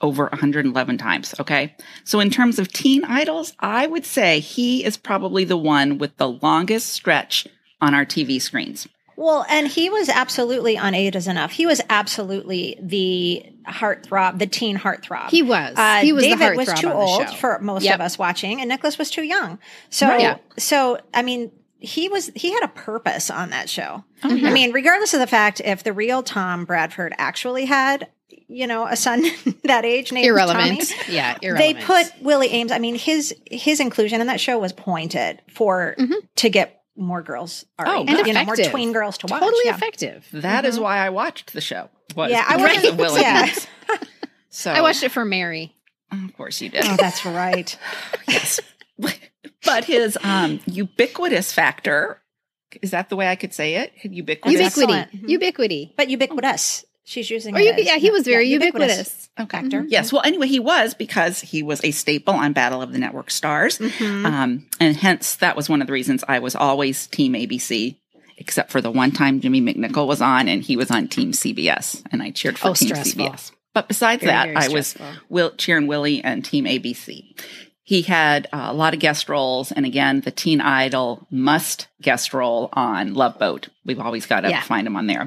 over 111 times. Okay. So, in terms of teen idols, I would say he is probably the one with the longest stretch on our TV screens. Well, and he was absolutely on Eight is Enough. He was absolutely the heartthrob, the teen heartthrob. He was. Uh, he was David the was too on the old show. for most Yep. of us watching, and Nicholas was too young. So, Right. Yeah. so I mean, he was he had a purpose on that show. Oh, I mean, regardless of the fact if the real Tom Bradford actually had, you know, a son [LAUGHS] that age named Irrelevant. Tommy, Yeah, irrelevant. they put Willie Aames. I mean, his his inclusion in that show was pointed for mm-hmm. to get more girls, our Oh, age, and you know, more effective. tween girls to watch. totally yeah. effective. That is mm-hmm. why I watched the show. Was Yeah, I watched wasn't- Willie yeah. Aames. [LAUGHS] So, I watched it for Mary. Of course, you did. Oh, that's right. [LAUGHS] yes. [LAUGHS] but his um, ubiquitous factor is that the way I could say it? Ubiquitous. Ubiquity. excellent. Mhm. Ubiquity. But ubiquitous. She's using. Or it you, as- yeah, he was very ubiquitous. Okay. Factor. Yes. Well, anyway, he was because he was a staple on Battle of the Network Stars. Um, and hence that was one of the reasons I was always team ABC, except for the one time Jimmy McNichol was on and he was on team CBS and I cheered for Oh, team stressful. CBS. But besides Very, that, very I was stressful. Will cheering Willie and team ABC. He had uh, a lot of guest roles, and again, the Teen Idol must guest role on Love Boat. We've always got to Yeah. find him on there.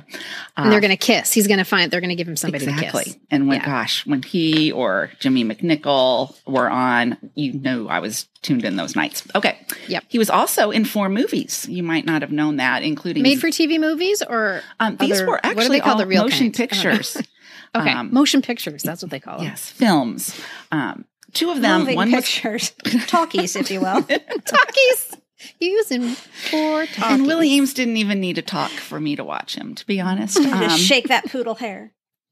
and Uh, they're going to kiss. He's going to find. They're going to give him somebody to kiss. And when Yeah. gosh, when he or Jimmy McNichol were on, you knew I was tuned in those nights. Okay. Yep. He was also in four movies. You might not have known that, including Made for TV movies or um, these other- were what do actually they call all the real motion kind? Know. [LAUGHS] pictures. okay Um, motion pictures. That's what they call them. yes, films. Um, two of them. Moving one was pictures, [LAUGHS] talkies, if you will. [LAUGHS] Talkies. Using for talkies. And Willie Aames didn't even need to talk for me to watch him, to be honest. Um, Just shake that poodle hair.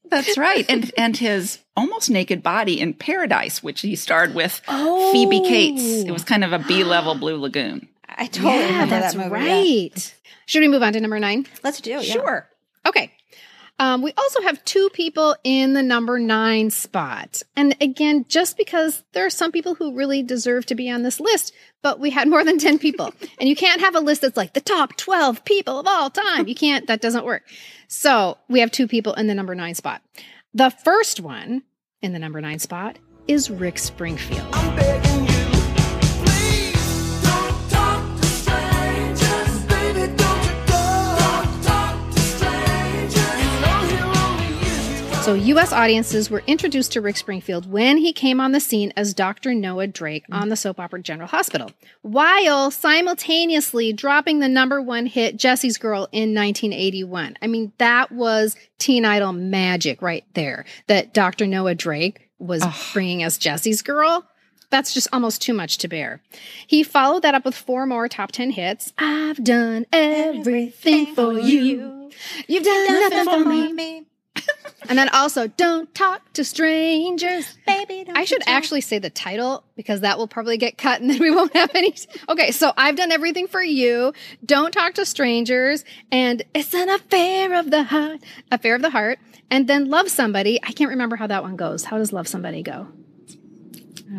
that's right. And and his almost naked body in Paradise, which he starred with Oh. Phoebe Cates. It was kind of a B level Blue Lagoon. I totally yeah, remember that's that movie. yeah. right. Should we move on to number nine? Let's do it. yeah. Sure. Okay. Um, we also have two people in the number nine spot. And again, just because there are some people who really deserve to be on this list, but we had more than 10 people. [LAUGHS] and you can't have a list that's like the top 12 people of all time. You can't, that doesn't work. So we have two people in the number nine spot. The first one in the number nine spot is Rick Springfield. So, U.S. audiences were introduced to Rick Springfield when he came on the scene as Dr. Noah Drake on the soap opera General Hospital, while simultaneously dropping the number one hit Jesse's Girl in 1981. I mean, that was teen idol magic right there that Dr. Noah Drake was bringing us Jesse's Girl. That's just almost too much to bear. He followed that up with four more top 10 hits. I've done everything for you. You've done nothing for me. And then also, don't talk to strangers. Baby, don't I should actually say the title because that will probably get cut and then we won't have any. [LAUGHS] Okay, so I've done everything for you. Don't talk to strangers. And it's an affair of the heart. Affair of the heart. And then love somebody. I can't remember how that one goes. How does love somebody go?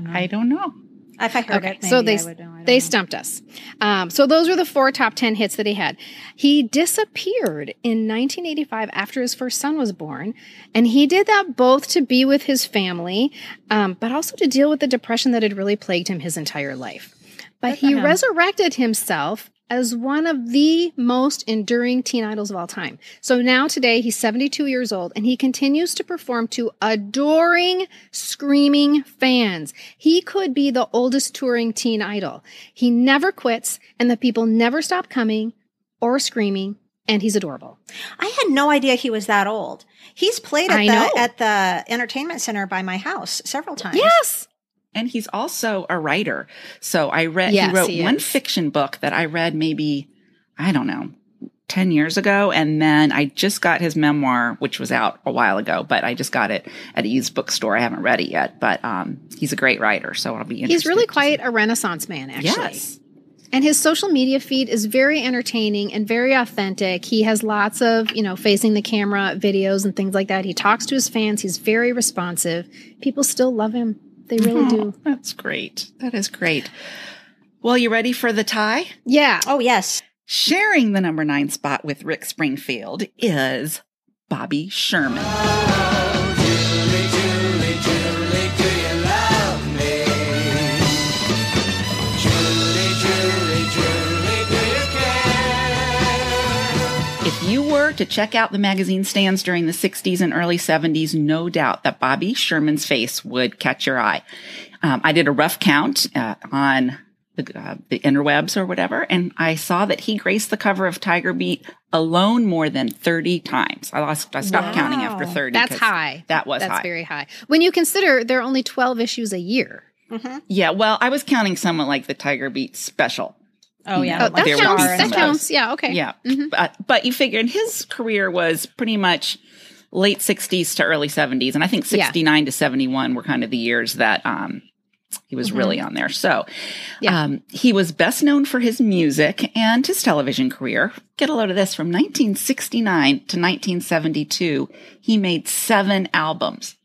I don't know. If I heard Okay, it, so they I would know. I they know. stumped us. Um, so those were the four top ten hits that he had. He disappeared in 1985 after his first son was born, and he did that both to be with his family, um, but also to deal with the depression that had really plagued him his entire life. But he resurrected himself as one of the most enduring teen idols of all time. So now today he's 72 years old and he continues to perform to adoring, screaming fans. He could be the oldest touring teen idol. He never quits and the people never stop coming or screaming and he's adorable. I had no idea he was that old. He's played at I the know. at the entertainment center by my house several times. Yes. And he's also a writer. So I read, Yes, he wrote he one fiction book that I read maybe, I don't know, 10 years ago. And then I just got his memoir, which was out a while ago, but I just got it at a used bookstore. I haven't read it yet, but um, he's a great writer. So I'll be interested. He's really quite a renaissance man, actually. Yes. And his social media feed is very entertaining and very authentic. He has lots of, you know, facing the camera videos and things like that. He talks to his fans. He's very responsive. People still love him. They really mm-hmm. do. That's great. That is great. Well, you ready for the tie? Yeah. Oh yes. Sharing the number nine spot with Rick Springfield is Bobby Sherman. To check out the magazine stands during the 60s and early 70s, no doubt that Bobby Sherman's face would catch your eye. Um, I did a rough count uh, on the, uh, the interwebs or whatever, and I saw that he graced the cover of Tiger Beat alone more than 30 times. I lost, I stopped counting after 30. That's high. That was That's high. very high. When you consider there are only 12 issues a year. yeah, well, I was counting someone like the Tiger Beat special. Oh yeah. Oh, like that there counts. That counts. Yeah. Okay. Yeah. Mm-hmm. But, but you figured his career was pretty much late 60s to early 70s. And I think Yeah. 69 to 71 were kind of the years that um, he was really on there. So Mm-hmm. Yeah. um, he was best known for his music and his television career. Get a load of this from 1969 to 1972, he made seven albums.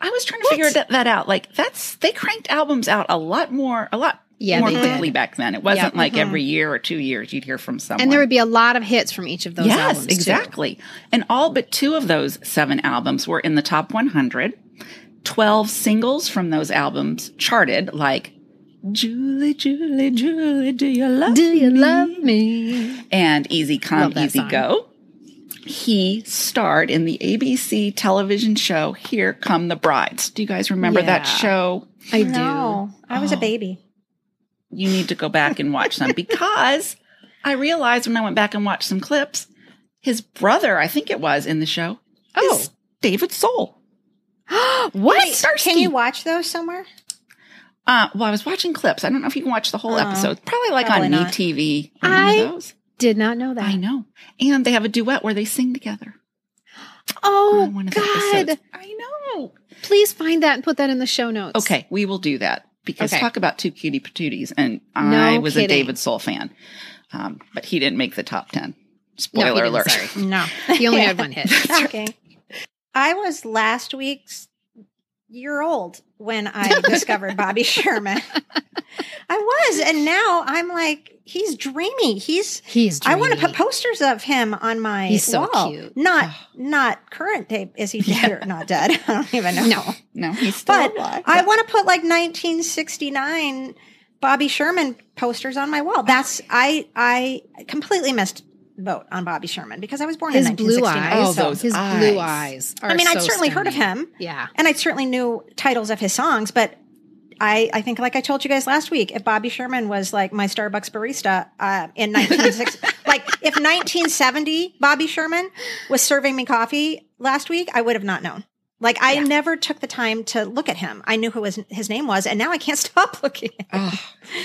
I was trying to figure that, that out. Like that's they cranked albums out a lot more, a lot Yeah, more they did. back then. It wasn't Yeah. like every mm-hmm. year or two years you'd hear from someone. And there would be a lot of hits from each of those yes, albums. too. exactly. And all but two of those seven albums were in the top 100. 12 singles from those albums charted, like Julie, Julie, Julie, do you love Do you me? love me? and Easy Come, Easy song. Go. He starred in the ABC television show Here Come the Brides. Do you guys remember that show? I No, I was a Oh. baby. You need to go back and watch them [LAUGHS] because I realized when I went back and watched some clips, his brother, I think it was in the show, Oh. is David Soul. [GASPS] what? Starsky. Can you watch those somewhere? Uh, well, I was watching clips. I don't know if you can watch the whole Oh, episode. Probably like probably on not. MeTV. I- one of those. Did not know that. I know. And they have a duet where they sing together. [GASPS] Oh, on God. I know. Please find that and put that in the show notes. Okay, we will do that because Okay. talk about two cutie patooties. And No I was a. David Soul fan, um, but he didn't make the top 10. Spoiler didn't, alert. sorry. [LAUGHS] No. He only had one hit. okay. I was last week's year old when I [LAUGHS] discovered Bobby Sherman. I was, and now I'm like, he's dreamy. He's. He's I want to put posters of him on my He's so wall. cute. Not not current day. Is he dead or not dead? [LAUGHS] I don't even know. No. No, he's still But alive. I want to put like 1969 Bobby Sherman posters on my wall. That's I I completely missed vote on Bobby Sherman because I was born His in blue eyes. Oh, so- those his eyes. blue eyes. Are I mean, I'd so certainly heard of him. Yeah. and I certainly knew titles of his songs, but I, I think, like I told you guys last week, if Bobby Sherman was like my Starbucks barista uh, in 1960, [LAUGHS] like if 1970 Bobby Sherman was serving me coffee last week, I would have not known. Like I never took the time to look at him. I knew who his, his name was, and now I can't [LAUGHS] stop looking. At him. Oh,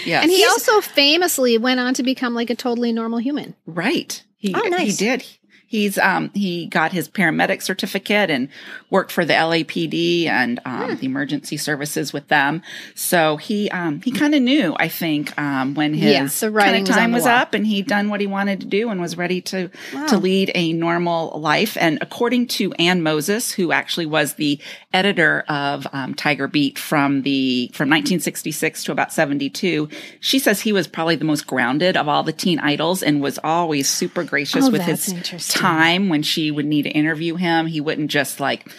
yes. And he also famously went on to become like a totally normal human. Right. He, Oh, He did. He's um he got his paramedic certificate and worked for the LAPD and um, the emergency services with them. So he um he kind of knew, I think, um when his Yeah, the writing kinda time the was, up and he'd done what he wanted to do and was ready to Wow. to lead a normal life. And according to Ann Moses, who actually was the editor of um, Tiger Beat from the from 1966 to about 72, she says he was probably the most grounded of all the teen idols and was always super gracious Oh, with his. Time when she would need to interview him. He wouldn't just like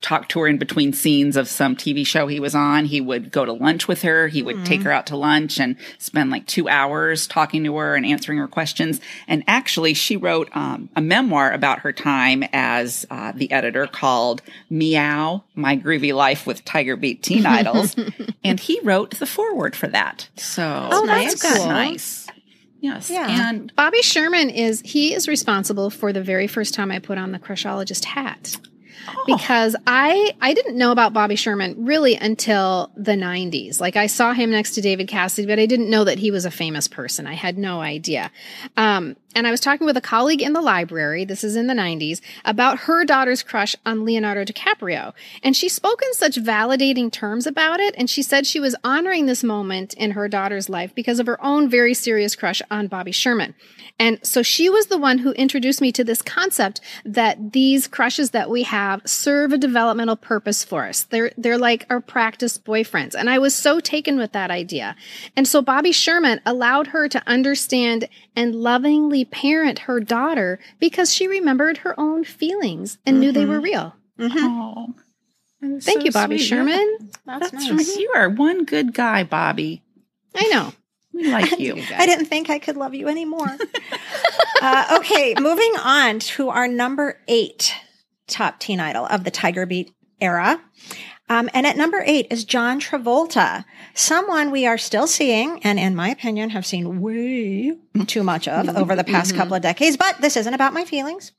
talk to her in between scenes of some TV show he was on. He would go to lunch with her. He would take her out to lunch and spend like two hours talking to her and answering her questions. And actually, she wrote um, a memoir about her time as uh, the editor called Meow, My Groovy Life with Tiger Beat Teen Idols. [LAUGHS] and he wrote the foreword for that. So Oh, that's that's cool. nice. Yes. Yeah. And Bobby Sherman is he is responsible for the very first time I put on the crushologist hat. Because I I didn't know about Bobby Sherman really until the 90s. Like I saw him next to David Cassidy, but I didn't know that he was a famous person. I had no idea. Um, and I was talking with a colleague in the library, this is in the 90s, about her daughter's crush on Leonardo DiCaprio. And she spoke in such validating terms about it. And she said she was honoring this moment in her daughter's life because of her own very serious crush on Bobby Sherman. And so she was the one who introduced me to this concept that these crushes that we have serve a developmental purpose for us. They're, they're like our practice boyfriends. And I was so taken with that idea. And so Bobby Sherman allowed her to understand and lovingly parent her daughter because she remembered her own feelings and knew they were mm-hmm. real. Mm-hmm. oh, that is Thank so you, Bobby sweet. Sherman. That's, That's nice. right. You are one good guy, Bobby. I know. We like you. I didn't think I could love you anymore. [LAUGHS] uh, okay, moving on to our number eight top teen idol of the Tiger Beat era. Um, and at number eight is John Travolta, someone we are still seeing, and in my opinion, have seen way too much of over the past couple of decades. But this isn't about my feelings,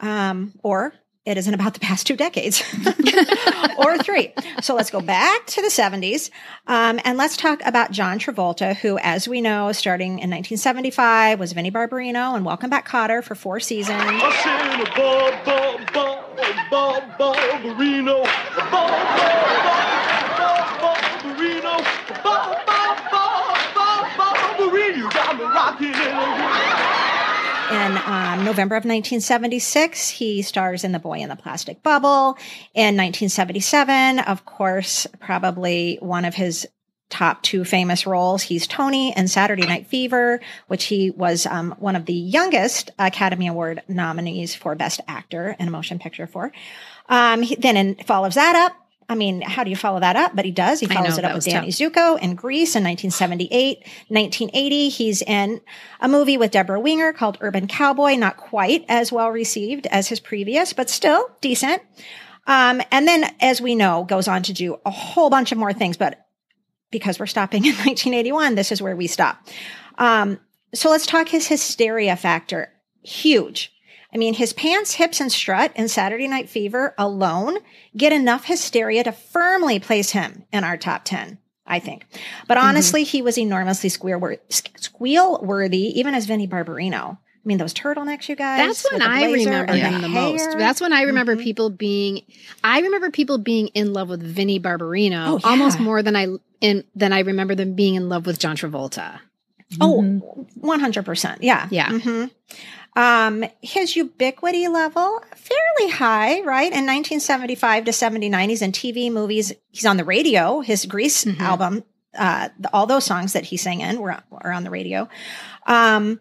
um, or it isn't about the past two decades [LAUGHS] [LAUGHS] or three. So let's go back to the 70s um, and let's talk about John Travolta, who, as we know, starting in 1975, was Vinnie Barbarino and Welcome Back Kotter for four seasons. Barbarino. In um, November of 1976, he stars in The Boy in the Plastic Bubble. In 1977, of course, probably one of his top two famous roles. He's Tony in Saturday Night Fever, which he was um, one of the youngest Academy Award nominees for Best Actor in a Motion Picture for. Um, he, then in, follows that up I mean, how do you follow that up? But he does. He follows know, it up with Danny Zuko in Grease in 1978. 1980, he's in a movie with Debra Winger called Urban Cowboy, not quite as well received as his previous, but still decent. Um, and then, as we know, goes on to do a whole bunch of more things, but because we're stopping [LAUGHS] in 1981, this is where we stop. Um, so let's talk his hysteria factor. Huge. I mean, his pants, hips, and strut in Saturday Night Fever alone get enough hysteria to firmly place him in our top 10, I think. But honestly, he was enormously squeal worthy, even as Vinnie Barbarino. I mean, those turtlenecks, you guys. That's when I remember him the most. That's when I remember Mhm. people being. I remember people being in love with Vinnie Barbarino Oh, yeah. almost more than I in than I remember them being in love with John Travolta. Oh, 100%. Yeah. Yeah. hmm Um, his ubiquity level, fairly high, right? In 1975 to 79, he's in TV, movies. He's on the radio. His Grease Mhm. album, uh, all those songs that he sang in were, were on the radio. Um,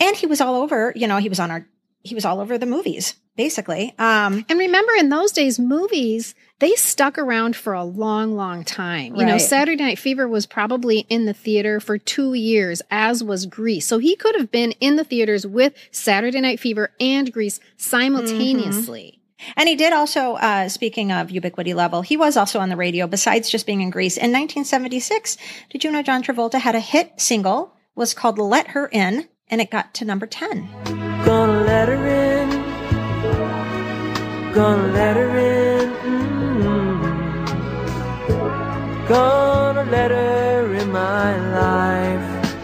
and he was all over, you know, he was on our, he was all over the movies, basically. Um, And remember, in those days, movies they stuck around for a long, long time. You know, Saturday Night Fever was probably in the theater for two years, as was Grease. So he could have been in the theaters with Saturday Night Fever and Grease simultaneously. And he did also, uh, speaking of ubiquity level, he was also on the radio besides just being in Grease. In 1976, did you know John Travolta had a hit single, was called Let Her In, and it got to number 10. Gonna let her in. Gonna let her in. Gonna let her in my life.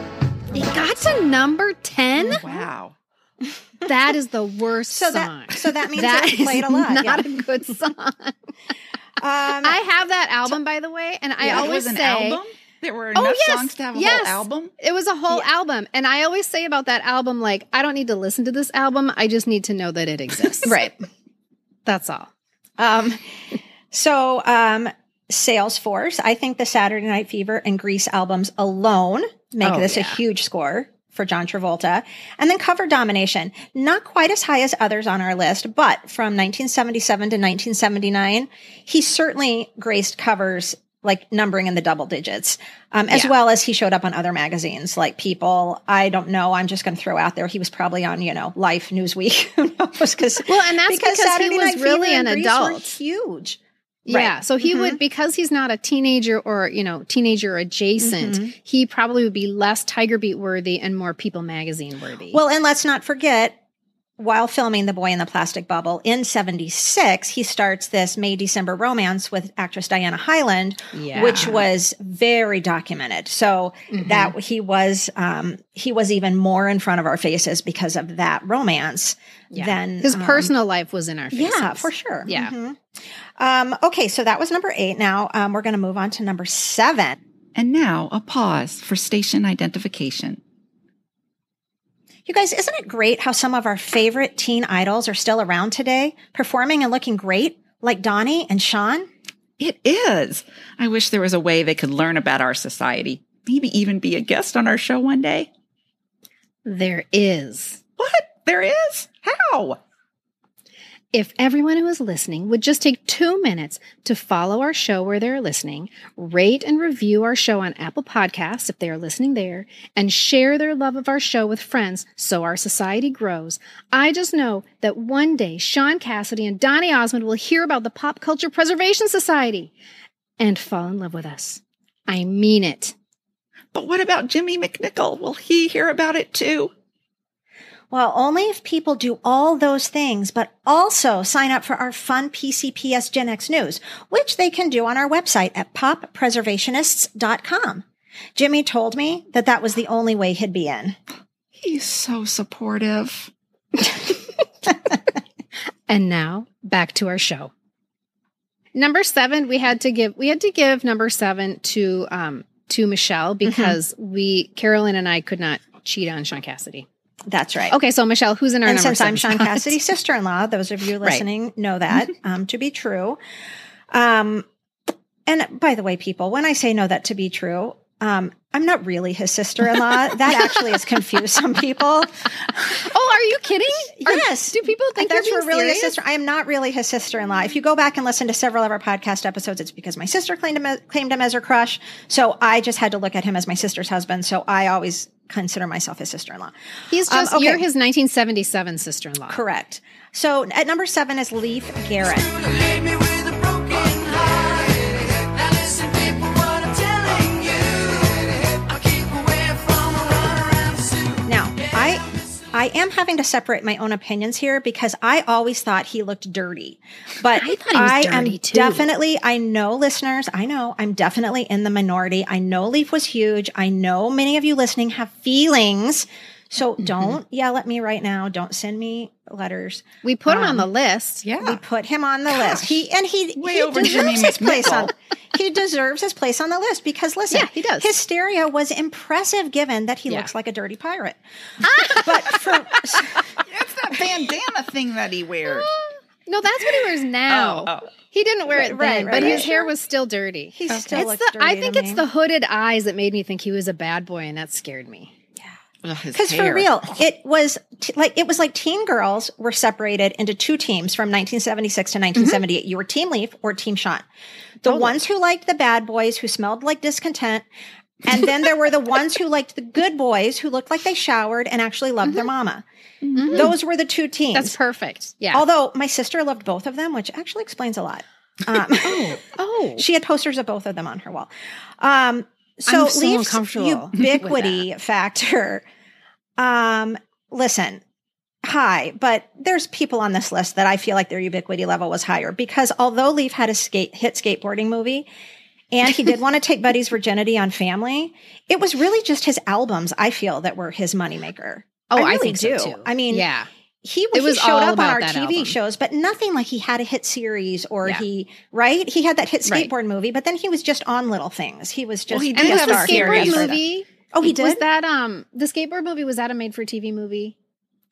It got to number 10? Wow. [LAUGHS] That is the worst So song. that, so that means That it played a lot. is not yeah. a good [LAUGHS] song. Um, I have that album, by the way, and I Yeah, it always was an say album. There were Oh, enough yes, songs to have a yes. whole album. it was a whole album, and I always say about that album, like I don't need to listen to this album. I just need to know that it [LAUGHS] exists. right. That's all. Um, so, um, Salesforce, I think the Saturday Night Fever and Grease albums alone make Oh, this a huge score for John Travolta. And then cover domination, not quite as high as others on our list, but from 1977 to 1979, he certainly graced covers like numbering in the double digits, um, as Yeah. well as he showed up on other magazines like People. I don't know. I'm just going to throw out there. He was probably on, you know, Life, Newsweek. [LAUGHS] Who knows? Because Well, and that's because, Saturday he was Night really Fever an adult. huge. Yeah. Right. So he Mhm. would because he's not a teenager or you know teenager adjacent. Mhm. He probably would be less Tiger Beat worthy and more People Magazine worthy. Well, and let's not forget, while filming The Boy in the Plastic Bubble in 76, he starts this May December romance with actress Diana Hyland, yeah. which was very documented. So Mhm. that he was, um, he was even more in front of our faces because of that romance yeah. than his um, personal life was in our faces. Yeah, for sure. Yeah. Mhm. Um, okay, so that was number eight. Now um, we're going to move on to number seven. And now a pause for station identification. You guys, isn't it great how some of our favorite teen idols are still around today, performing and looking great, like Donny and Shaun? It is. I wish there was a way they could learn about our society. Maybe even be a guest on our show one day. There is. What? There is? How? If everyone who is listening would just take two minutes to follow our show where they're listening, rate and review our show on Apple Podcasts if they are listening there, and share their love of our show with friends so our society grows, I just know that one day Shaun Cassidy and Donny Osmond will hear about the Pop Culture Preservation Society and fall in love with us. I mean it. But what about Jimmy McNichol? Will he hear about it too? Well, only if people do all those things, but also sign up for our fun PCPS Gen X news, which they can do on our website at poppreservationists.com. Jimmy told me that that was the only way he'd be in. He's so supportive. [LAUGHS] And now back to our show. Number seven, we had to give we had to give number seven to um to Michelle because we Carolyn and I could not cheat on Shaun Cassidy. That's right. Okay, so Michelle, who's in our and since I'm Shaun? Cassidy's [LAUGHS] sister-in-law, those of you Right. listening know that um, to be true. Um, and by the way, people, when I say know that to be true, Um, I'm not really his sister-in-law. [LAUGHS] that actually has confused some people. Oh, are you kidding? Are- Yes. do people think that's you're really serious? his sister? I am not really his sister-in-law. If you go back and listen to several of our podcast episodes, it's because my sister claimed him claimed him as her crush. So I just had to look at him as my sister's husband. So I always consider myself his sister-in-law. He's Um, okay. you're his 1977 sister-in-law. Correct. So at number seven is Leif Garrett. I am having to separate my own opinions here because I always thought he looked dirty. But I was am too. definitely I know listeners, I know I'm definitely in the minority. I know Leif was huge. I know many of you listening have feelings. So Mm-hmm. don't yell at me right now. Don't send me letters. We put him on Um, the list. Yeah. We put him on the list. He and he Way he deserves Jimmy his place on. He deserves his place on the list because listen, Yeah, he does. Hysteria was impressive, given that he Yeah. looks like a dirty pirate. [LAUGHS] but for It's that bandana thing that he wears. [LAUGHS] No, that's what he wears now. Oh, oh. He didn't wear it Right, then, right, but right. his hair was still dirty. he still it's looks the, dirty. I think it's the hooded eyes that made me think he was a bad boy, and that scared me. Because for real, [LAUGHS] it was t- like it was like teen girls were separated into two teams from 1976 to 1978. You were Team Leif or Team Shaun. The ones who liked the bad boys who smelled like discontent, and then there were the [LAUGHS] ones who liked the good boys who looked like they showered and actually loved their mama. Those were the two teams. That's perfect. Yeah. Although my sister loved both of them, which actually explains a lot. Um, [LAUGHS] oh, she had posters of both of them on her wall. Um, so I'm so Leif's uncomfortable [LAUGHS] ubiquity factor. Um, listen, high, but there's people on this list that I feel like their ubiquity level was higher because although Leif had a skate hit skateboarding movie. And he did [LAUGHS] want to take Buddy's virginity on family. It was really just his albums, I feel, that were his moneymaker. oh, I I, think do. so too. I mean, yeah. He, It he was showed all up on our TV album. shows, but nothing like he had a hit series or Yeah. he right. He had that hit Right. skateboard movie, but then he was just on little things. He was just he And did was have a skateboard series. for that. movie? Oh, he did. Was that um the skateboard movie? Was that a made for TV movie?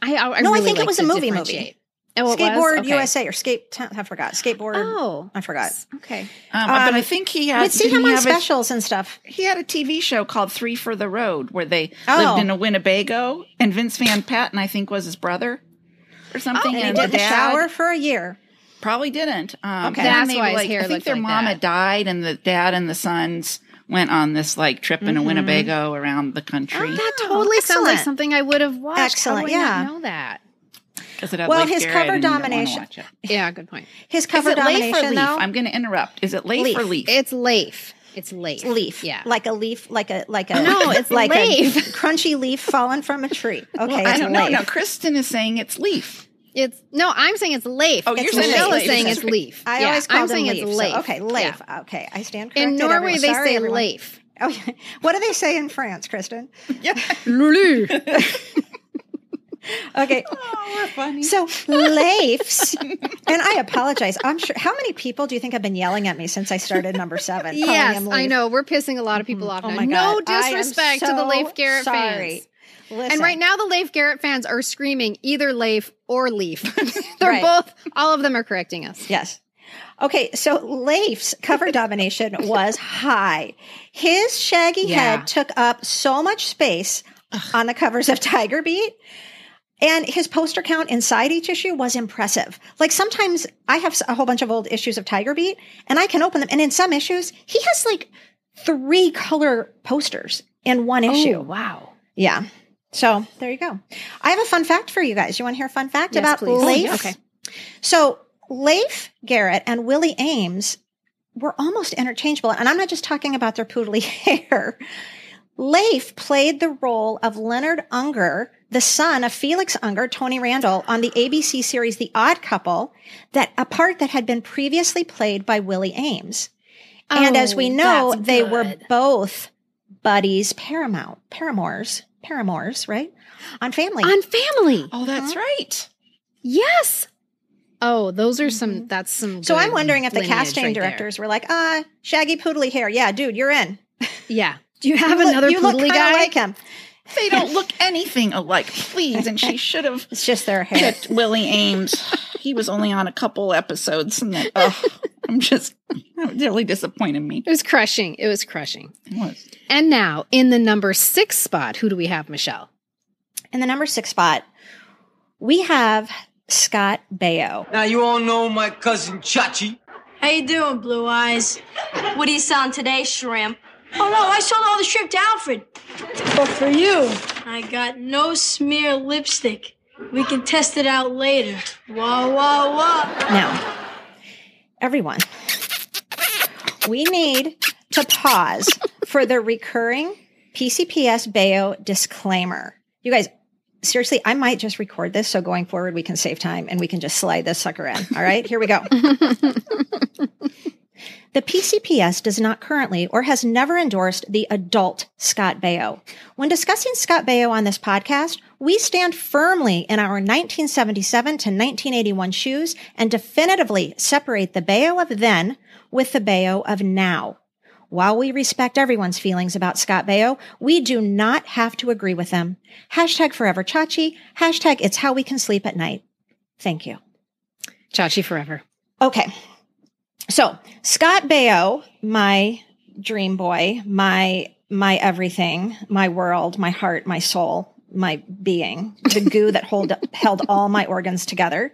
I, I, I No, I think it was a movie movie. Oh. Skateboard Okay. USA or skate. I forgot skateboard. Oh, I forgot. Okay. Um, but Um, I think he had. We'd see didn't him on have a- specials and stuff. he had a TV show called Three for the Road where they Oh. lived in a Winnebago, and Vince Van Patten, I think, was his brother or something. And he and the didn't shower for a year. probably didn't. Um, Okay. That's they why were his hair I think their like mom that. had died, and the dad and the sons went on this like trip in a Mm-hmm. Winnebago around the country. That totally sounds like something I would have watched. Excellent, yeah. know that? 'Cause it had Well, Leif his Garrett cover and you didn't wanna domination-. [LAUGHS] Yeah, good point. His Is cover domination Leaf? though. I'm going to interrupt. Is it Leif, or Leaf. Leaf? It's Leaf. It's Leaf. leaf. Yeah. Like a leaf, like a like a No, [LAUGHS] it's like leaf. a crunchy leaf fallen from a tree. [LAUGHS] Okay, Well, I don't know. leaf. Now, Kristen is saying it's Leaf. It's no. I'm saying it's Leif. Oh, you're It's saying Michelle it's is saying it's Leaf. I Yeah, always called I'm saying him it's leaf. Leif. So, okay, leaf. Yeah. Okay, I stand corrected. In Norway, everyone. they Sorry, say everyone. Leif. Oh, yeah. [LAUGHS] what do they say in France, Kristen? [LAUGHS] Lulu. [LAUGHS] Okay, Oh, we're funny. so Leif's, and I apologize. I'm sure. How many people do you think have been yelling at me since I started number seven? yes, I know. We're pissing a lot of people mm-hmm. off. Oh my no God. I am disrespect to the so Leif Garrett sorry. fans. Listen, And right now, the Leif Garrett fans are screaming either Leif or Leaf. [LAUGHS] They're Right. both. All of them are correcting us. Yes. Okay, so Leif's cover domination [LAUGHS] was high. His shaggy Yeah. head took up so much space on the covers of Tiger Beat. And his poster count inside each issue was impressive. Like sometimes I have a whole bunch of old issues of Tiger Beat and I can open them. And in some issues, he has like three color posters in one oh, issue. Oh, wow. Yeah. So there you go. I have a fun fact for you guys. You want to hear a fun fact Yes, about please. Oh, Leif? Okay. So Leif Garrett and Willie Aames were almost interchangeable. And I'm not just talking about their poodly [LAUGHS] hair. Leif played the role of Leonard Unger, the son of Felix Unger, Tony Randall, on the ABC series The Odd Couple, that a part that had been previously played by Willie Aames. and as we Oh, know, they were both buddies, paramount, paramours, paramours, right? On family. On family. Oh, that's right. Yes. Oh, those are some. That's some. Mm-hmm. so I'm wondering if the lineage casting right there. directors were like, ah, shaggy poodly hair. Yeah, dude, you're in. [LAUGHS] Yeah. Do you have You another you look poodly kinda guy? like him. They don't look anything alike, please. And she should have [LAUGHS] It's just their hair. picked Willie Aames. [LAUGHS] He was only on a couple episodes, and that, oh, [LAUGHS] I'm just That really disappointed me. It was crushing. It was crushing. It was. And now, in the number six spot, who do we have, Michelle? In the number six spot, we have Scott Baio. Now you all know my cousin Chachi. How you doing, Blue Eyes? What are you selling today, shrimp? Oh no, I sold all the shrimp to Alfred. But for you, I got no smear lipstick. We can test it out later. Wah wah wah. Now, everyone, we need to pause for the recurring PCPS Baio disclaimer. You guys, seriously, I might just record this so going forward we can save time and we can just slide this sucker in. All right, here we go. [LAUGHS] The PCPS does not currently or has never endorsed the adult Scott Baio. When discussing Scott Baio on this podcast, we stand firmly in our 1977 to 1981 shoes and definitively separate the Baio of then with the Baio of now. While we respect everyone's feelings about Scott Baio, we do not have to agree with them. Hashtag forever Chachi. Hashtag it's how we can sleep at night. Thank you. Chachi forever. Okay. So Scott Baio, my dream boy, my my everything, my world, my heart, my soul, my being, the goo that hold, [LAUGHS] held all my organs together,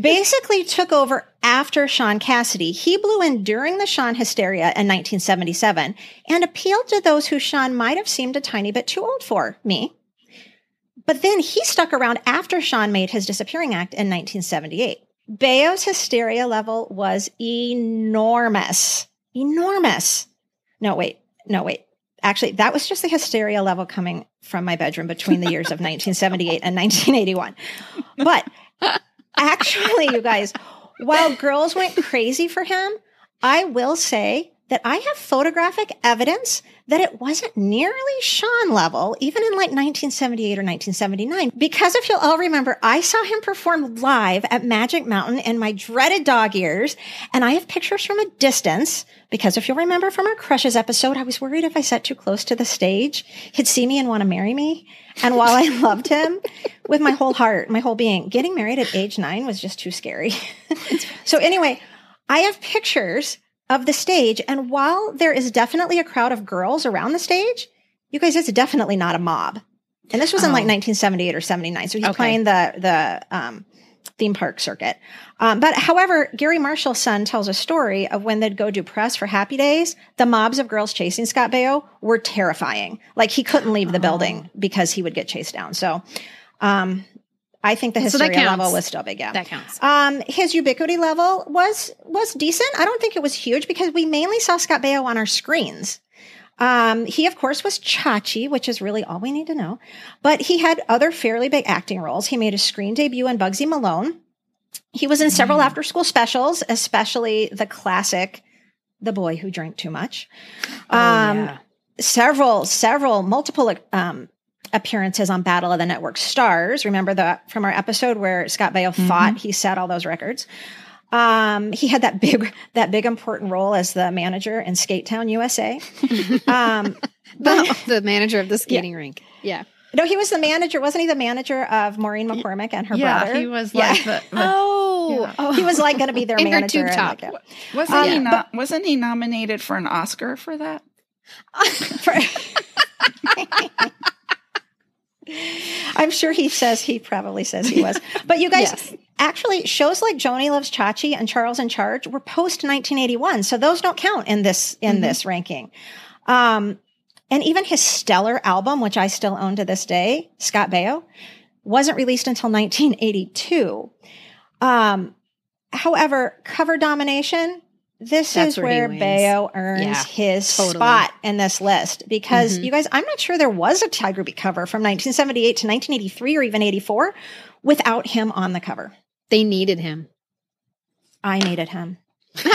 basically took over after Shaun Cassidy. He blew in during the Shaun hysteria in 1977 and appealed to those who Shaun might have seemed a tiny bit too old for, me. But then he stuck around after Shaun made his disappearing act in 1978. Baio's hysteria level was enormous. Enormous. No, wait. No, wait. Actually, that was just the hysteria level coming from my bedroom between the years of [LAUGHS] 1978 and 1981. But actually, you guys, while girls went crazy for him, I will say that I have photographic evidence that it wasn't nearly Shaun level, even in like 1978 or 1979. Because if you'll all remember, I saw him perform live at Magic Mountain in my dreaded dog ears. And I have pictures from a distance because if you'll remember from our crushes episode, I was worried if I sat too close to the stage, he'd see me and want to marry me. And while I [LAUGHS] loved him with my whole heart, my whole being, getting married at age nine was just too scary. [LAUGHS] so anyway, I have pictures of the stage. And while there is definitely a crowd of girls around the stage, you guys, it's definitely not a mob. And this was in like Oh. 1978 or 79. So he's Okay. playing the, the, um, theme park circuit. Um, but however, Garry Marshall's son tells a story of when they'd go do press for Happy Days, the mobs of girls chasing Scott Baio were terrifying. Like he couldn't leave the building because he would get chased down. So, um, I think the So hysteria counts. level was still big. Yeah. That counts. Um, his ubiquity level was was decent. I don't think it was huge because we mainly saw Scott Baio on our screens. Um, he of course was Chachi, which is really all we need to know. But he had other fairly big acting roles. He made a screen debut in Bugsy Malone. He was in several after school specials, especially the classic The Boy Who Drank Too Much. Oh, Um, yeah. several, several, multiple um, appearances on Battle of the Network Stars. Remember that from our episode where Scott Baio fought, he set all those records. Um, he had that big, that big important role as the manager in Skatetown, USA. [LAUGHS] um, but [LAUGHS] the manager of the skating rink. Yeah. no, he was the manager. Wasn't he the manager of Maureen McCormick and her yeah, brother? he was Yeah. like the, the Oh, [LAUGHS] He was like going to be their In her manager. tube and top. like that. wasn't Um, he not wasn't he nominated for an Oscar for that? For- I'm sure he says he probably says he was. [LAUGHS] But you guys, Yes. actually, shows like Joni Loves Chachi and Charles in Charge were post 1981, so those don't count in this in this ranking. Um, and even his stellar album, which I still own to this day, Scott Baio, wasn't released until 1982. Um, however, cover domination. This That's is where he where wins. Baio earns Yeah, his totally. spot in this list because Mhm. you guys, I'm not sure there was a Tiger Beat cover from 1978 to 1983 or even 84 without him on the cover. They needed him. I needed him. [LAUGHS]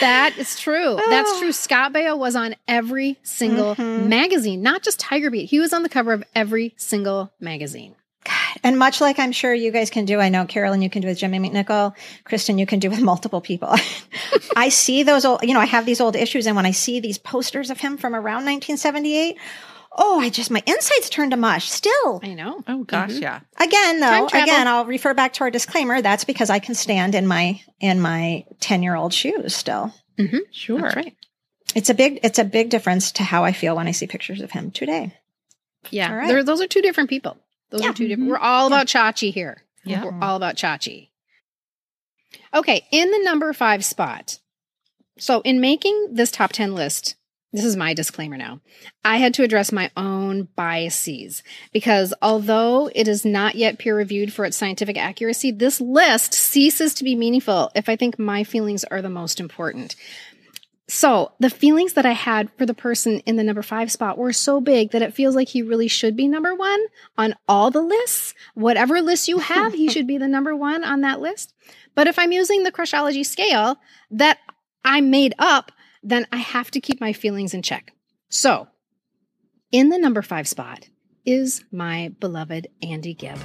That is true. That's Oh. [SIGHS] true. Scott Baio was on every single Mhm. magazine, not just Tiger Beat. He was on the cover of every single magazine. And much like I'm sure you guys can do, I know Carolyn, you can do with Jimmy McNichol, Kristen, you can do with multiple people. [LAUGHS] I see those old, you know, I have these old issues, and when I see these posters of him from around 1978, oh, I just my insights turned to mush. Still, I know. Oh mhm. gosh, yeah. again though, again, I'll refer back to our disclaimer. That's because I can stand in my in my ten year old shoes. Still, mm-hmm. Sure. That's right. it's a big it's a big difference to how I feel when I see pictures of him today. Yeah. All right. Those are two different people. Those Yeah. are two different. We're mm-hmm. all about Chachi here. Yeah. We're all about Chachi. Okay, in the number five spot. So, in making this top 10 list, this is my disclaimer now. I had to address my own biases because although it is not yet peer reviewed for its scientific accuracy, this list ceases to be meaningful if I think my feelings are the most important. So, the feelings that I had for the person in the number five spot were so big that it feels like he really should be number one on all the lists. Whatever list you have, he [LAUGHS] should be the number one on that list. But if I'm using the crushology scale that I made up, then I have to keep my feelings in check. So, in the number five spot is my beloved Andy Gibb.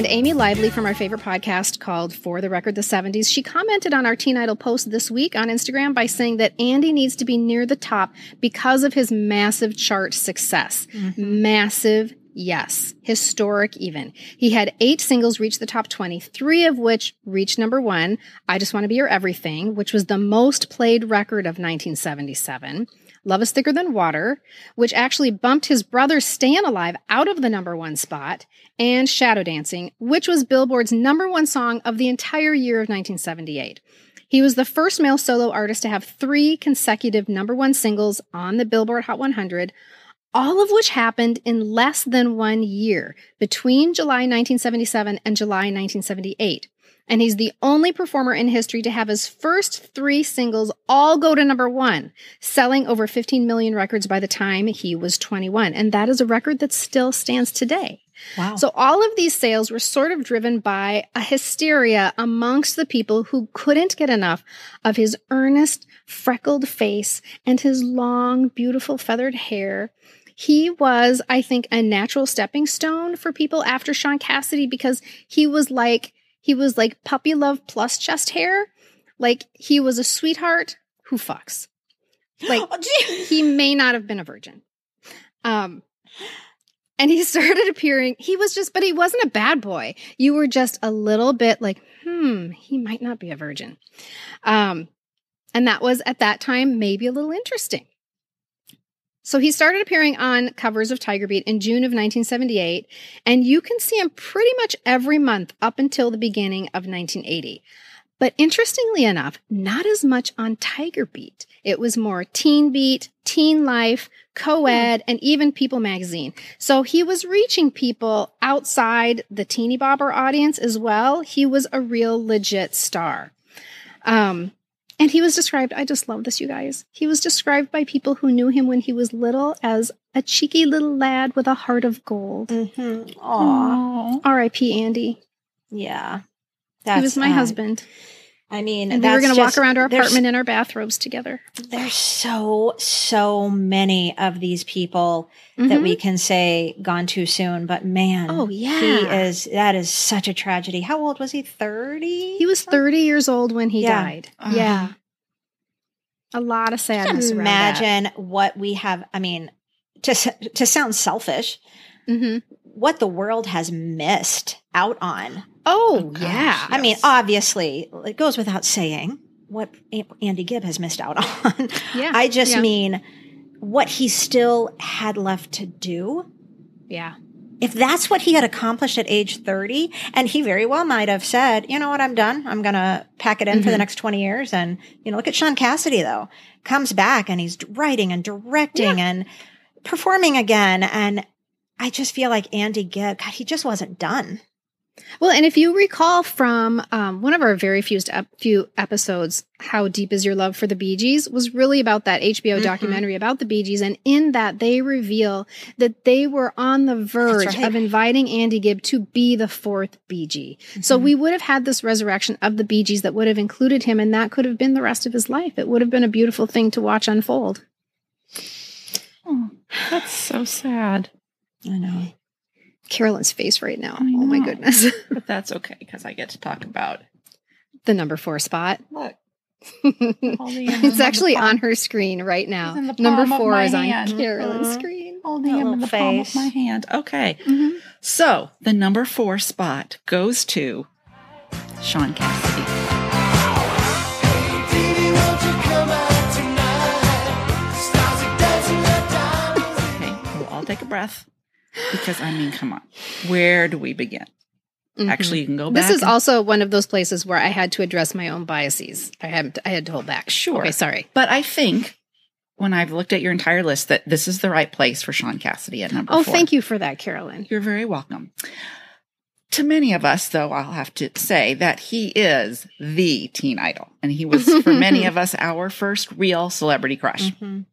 And Amy Lively from our favorite podcast called For the Record the 70s, she commented on our Teen Idol post this week on Instagram by saying that Andy needs to be near the top because of his massive chart success. Mm-hmm. Massive, yes. Historic, even. He had eight singles reach the top 20, three of which reached number one I Just Want to Be Your Everything, which was the most played record of 1977. Love is Thicker Than Water, which actually bumped his brother Stayin' Alive out of the number one spot, and Shadow Dancing, which was Billboard's number one song of the entire year of 1978. He was the first male solo artist to have three consecutive number one singles on the Billboard Hot 100, all of which happened in less than one year between July 1977 and July 1978. And he's the only performer in history to have his first three singles all go to number one, selling over 15 million records by the time he was 21. And that is a record that still stands today. Wow. So all of these sales were sort of driven by a hysteria amongst the people who couldn't get enough of his earnest, freckled face and his long, beautiful feathered hair. He was, I think, a natural stepping stone for people after Shaun Cassidy because he was like he was like puppy love plus chest hair. Like he was a sweetheart who fucks. Like [GASPS] Oh, he may not have been a virgin. Um, and he [LAUGHS] started appearing. He was just, but he wasn't a bad boy. You were just a little bit like, hmm, he might not be a virgin. Um, and that was at that time maybe a little interesting. So he started appearing on covers of Tiger Beat in June of 1978, and you can see him pretty much every month up until the beginning of 1980. But interestingly enough, not as much on Tiger Beat. It was more Teen Beat, Teen Life, Co-ed, and even People magazine. So he was reaching people outside the teeny bobber audience as well. He was a real legit star. Um, and he was described, I just love this, you guys. He was described by people who knew him when he was little as a cheeky little lad with a heart of gold. Mhm. Aw. R.I.P. Andy. Yeah. he was my um, husband. I mean, And we were going to walk around our apartment in our bathrobes together. There's so, so many of these people that we can say gone too soon, but man, Mm-hmm. Oh, he is, that is such a tragedy. How old was he? 30? He was 30 years old when he Yeah. died. Ugh. Yeah. A lot of sadness. that. Imagine what we have. I mean, to, to sound selfish, Mhm. What the world has missed out on. Oh, gosh. yeah. I mean, obviously, it goes without saying what Andy Gibb has missed out [LAUGHS] on. Yeah. I just Yeah. mean what he still had left to do. Yeah. If that's what he had accomplished at age 30, and he very well might have said, you know what, I'm done. I'm going to pack it in for the Mhm. next 20 years. And, you know, look at Shaun Cassidy though, comes back and he's writing and directing and performing again. And I just feel like Andy Gibb, God, he just wasn't done. Well, and if you recall from um, one of our very few, ep- few episodes, How Deep Is Your Love for the Bee Gees was really about that HBO Mhm. documentary about the Bee Gees. And in that, they reveal that they were on the verge right. of inviting Andy Gibb to be the fourth Bee Gee. So Mhm. we would have had this resurrection of the Bee Gees that would have included him, and that could have been the rest of his life. It would have been a beautiful thing to watch unfold. Oh, that's so sad. I know. Carolyn's face right now. Oh my goodness. [LAUGHS] But that's okay because I get to talk about the number four spot. look. Holding him in it's actually on her screen right now. He's in the Number four is on hand. [LAUGHS] Carolyn's Mhm. screen. Holding him in the palm of my hand. Okay. Mhm. So the number four spot goes to Shaun Cassidy. Take a breath because I mean, come on, where do we begin? Mhm. Actually, you can go back. This is and- also one of those places where I had to address my own biases. I had I had to hold back. Sure. Okay, sorry. but I think when I've looked at your entire list that this is the right place for Shaun Cassidy at number Oh, four. thank you for that, Carolyn. You're very welcome. To many of us, though, I'll have to say that he is the teen idol. And he was, for many [LAUGHS] of us, our first real celebrity crush. Mhm.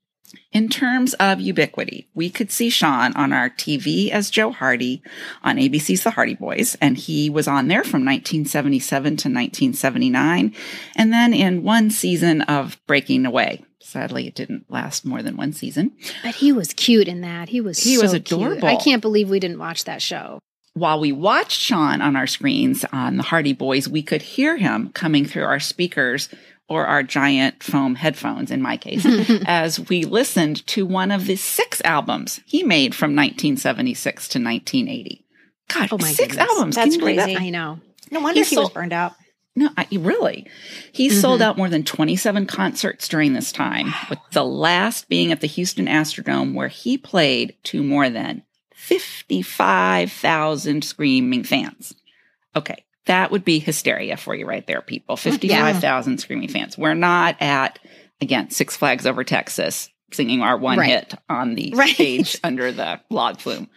In terms of ubiquity, we could see Shaun on our TV as Joe Hardy on ABC's The Hardy Boys, and he was on there from 1977 to 1979, and then in one season of Breaking Away. Sadly, it didn't last more than one season. But he was cute in that. He was He so was cute. adorable. I can't believe we didn't watch that show. while we watched Shaun on our screens on the Hardy Boys, we could hear him coming through our speakers or our giant foam headphones, in my case, [LAUGHS] as we listened to one of the six albums he made from 1976 to 1980. God, Oh my six goodness. albums. That's believe that? crazy. I know. No wonder He he, was sold- burned out. No, I, really. He Mm-hmm. sold out more than 27 concerts during this time, with the last being at the Houston Astrodome, where he played to more than 55,000 screaming fans. Okay, that would be hysteria for you right there, people. 55,000 screaming fans. We're not at, again, Six Flags Over Texas singing our one Right. hit on the Right. stage [LAUGHS] under the log flume.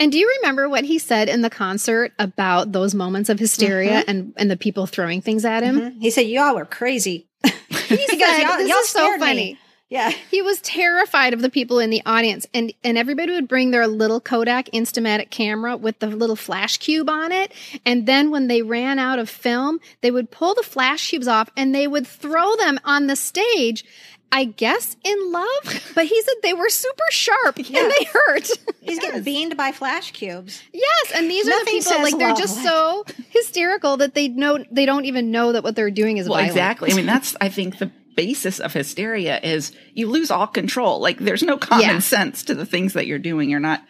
And do you remember what he said in the concert about those moments of hysteria Mm-hmm. and and the people throwing things at him? Mhm. He said, "Y'all were crazy." [LAUGHS] He said, "Y'all- "This y'all is so scared me." Funny." Yeah. [LAUGHS] He was terrified of the people in the audience, and and everybody would bring their little Kodak Instamatic camera with the little flash cube on it, and then when they ran out of film, they would pull the flash cubes off and they would throw them on the stage. I guess in love, [LAUGHS] but he said they were super sharp and they hurt. [LAUGHS] He's getting beamed by flash cubes. Yes, and these are the people says like they're love just so hysterical that they know they don't even know that what they're doing is Well, violent. exactly. I mean, that's, I think, the basis of hysteria is you lose all control. Like, there's no common Yeah. sense to the things that you're doing. You're not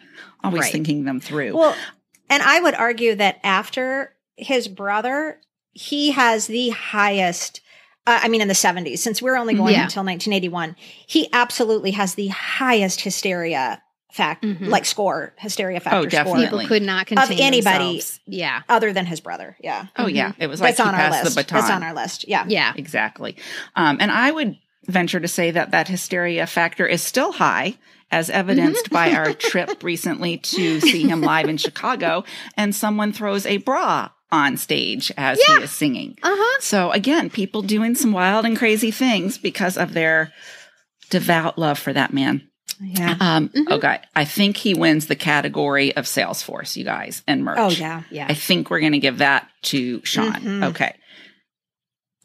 always Right. thinking them through. Well, and I would argue that after his brother, he has the highest. Uh, I mean, in the 70s, since we're only going Yeah. until 1981, he absolutely has the highest hysteria fact, Mhm. like score, hysteria factor score definitely. People could not contain anybody. themselves. Yeah, other than his brother. Yeah. oh, yeah. It was like That's he on our list. the baton. That's on our list. Yeah. yeah. Exactly. Um, and I would venture to say that that hysteria factor is still high, as evidenced by our [LAUGHS] trip recently to see him live in Chicago, and someone throws a bra on stage as Yeah. he is singing. Uh huh. So again, people doing some wild and crazy things because of their devout love for that man. Yeah. Um, Mhm. Okay, I think he wins the category of Salesforce, you guys, and merch. Oh, yeah. Yeah. I think we're going to give that to Shaun. Mhm. Okay.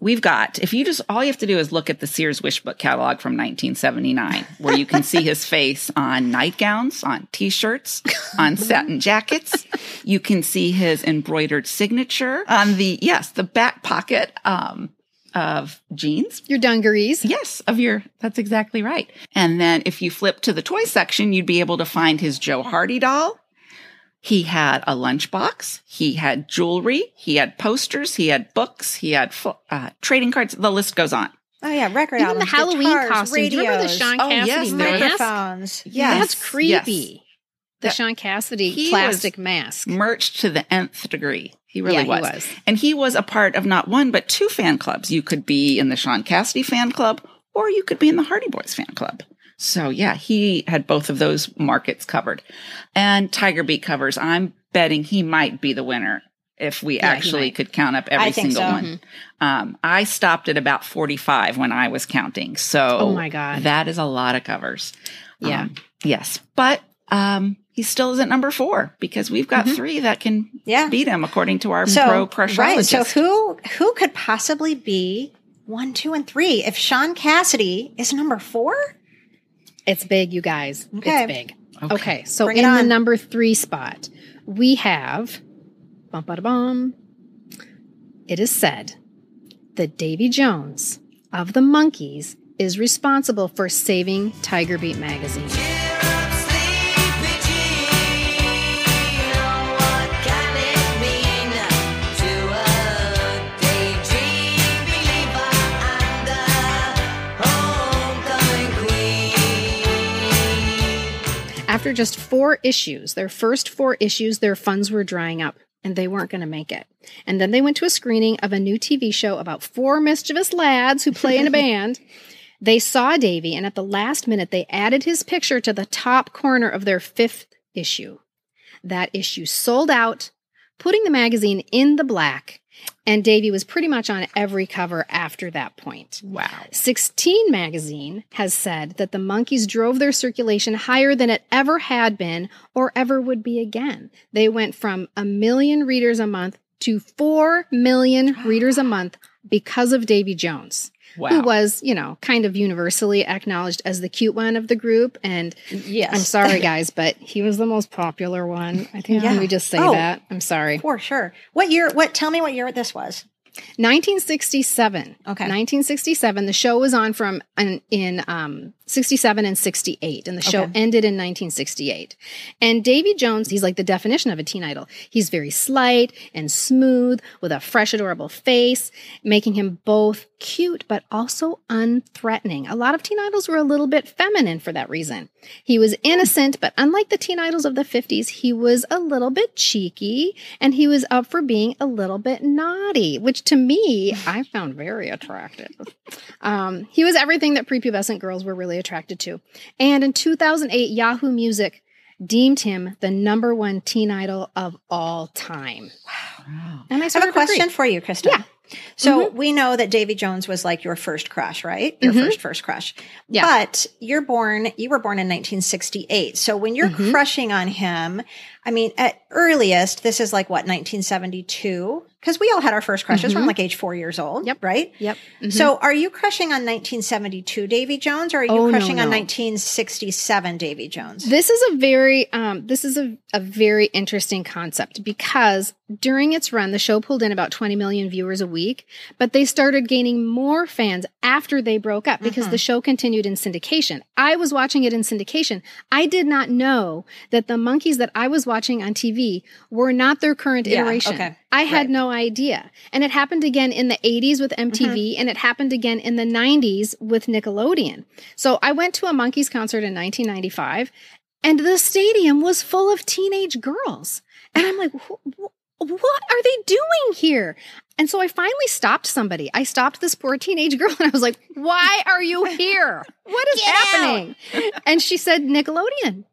We've got, if you just, all you have to do is look at the Sears Wish Book catalog from 1979, where you can see his [LAUGHS] face on nightgowns, on t shirts, on satin jackets. You can see his embroidered signature on the, yes, the back pocket um, of jeans. Your dungarees. Yes, of your, that's exactly right. And then if you flip to the toy section, you'd be able to find his Joe Hardy doll. He had a lunchbox. He had jewelry. He had posters. He had books. He had fo- uh, trading cards. The list goes on. Oh, yeah. Record Even the albums, Halloween guitars, costumes. Remember the radios, Shaun Oh, Cassidy yes, there mask? microphones. Yes, That's creepy. The That- Shaun Cassidy He plastic was mask. Merged to the nth degree. He really Yeah, he was. was. And he was a part of not one, but two fan clubs. You could be in the Shaun Cassidy fan club or you could be in the Hardy Boys fan club. So yeah, he had both of those markets covered. And Tiger Beat covers, I'm betting he might be the winner if we Yeah, actually could count up every single so. one. Um, I stopped at about 45 when I was counting. So Oh my God. that is a lot of covers. Yeah. Um, yes. But um, he still isn't number four because we've got mm-hmm. three that can Yeah. beat him according to our So, pro crushologist. right. So who who could possibly be one, two, and three if Shaun Cassidy is number four? It's big, you guys. Okay. It's big. Okay, so Bring in the number three spot, we have bum bada bum. It is said that Davy Jones of the Monkees is responsible for saving Tiger Beat magazine? After just four issues, their first four issues, their funds were drying up and they weren't going to make it. And then they went to a screening of a new TV show about four mischievous lads who play in a [LAUGHS] band. They saw Davy, and at the last minute, they added his picture to the top corner of their fifth issue. That issue sold out, putting the magazine in the black, and Davy was pretty much on every cover after that point. Wow. 16 magazine has said that the Monkees drove their circulation higher than it ever had been or ever would be again. They went from a million readers a month to 4 million readers a month because of Davy Jones. Wow. Who was, you know, kind of universally acknowledged as the cute one of the group. And Yes. I'm sorry, guys, but he was the most popular one. I think Yeah. can we just say Oh. that? I'm sorry. For sure. What year? What? Tell me what year this was. 1967. Okay. 1967. The show was on from in, in um, 67 and 68, and the show Okay. ended in 1968. And Davy Jones, he's like the definition of a teen idol. He's very slight and smooth with a fresh, adorable face, making him both cute but also unthreatening. A lot of teen idols were a little bit feminine for that reason. He was innocent, but unlike the teen idols of the 50s, he was a little bit cheeky and he was up for being a little bit naughty, which to me, I found very attractive. [LAUGHS] Um, he was everything that prepubescent girls were really attracted to. And in 2008, Yahoo Music deemed him the number one teen idol of all time. Wow. And I I have a of agree. question for you, Kristy. Yeah. So we know that Davy Jones was like your first crush, right? Your Mhm. first first crush. Yeah. But you're born. You were born in 1968. So when you're Mhm. crushing on him, I mean, at earliest, this is like what 1972, because we all had our first crushes from Mhm. like age four years old. Yep. Right. Yep. Mhm. So are you crushing on 1972 Davy Jones, or are you Oh, no, crushing on 1967 Davy Jones? This is a very um, this is a, a very interesting concept because during its run, the show pulled in about 20 million viewers a week, but they started gaining more fans after they broke up because Mhm. the show continued in syndication. I was watching it in syndication. I did not know that the Monkees that I was watching on TV were not their current Yeah, iteration. okay. I had Right. no idea. And it happened again in the 80s with MTV mm-hmm. and it happened again in the 90s with Nickelodeon. So I went to a Monkees concert in 1995 and the stadium was full of teenage girls. And I'm like, "Wh- wh- what are they doing here? And so I finally stopped somebody. I stopped this poor teenage [LAUGHS] girl and I was like, why are you here? What is happening? And she said, Nickelodeon.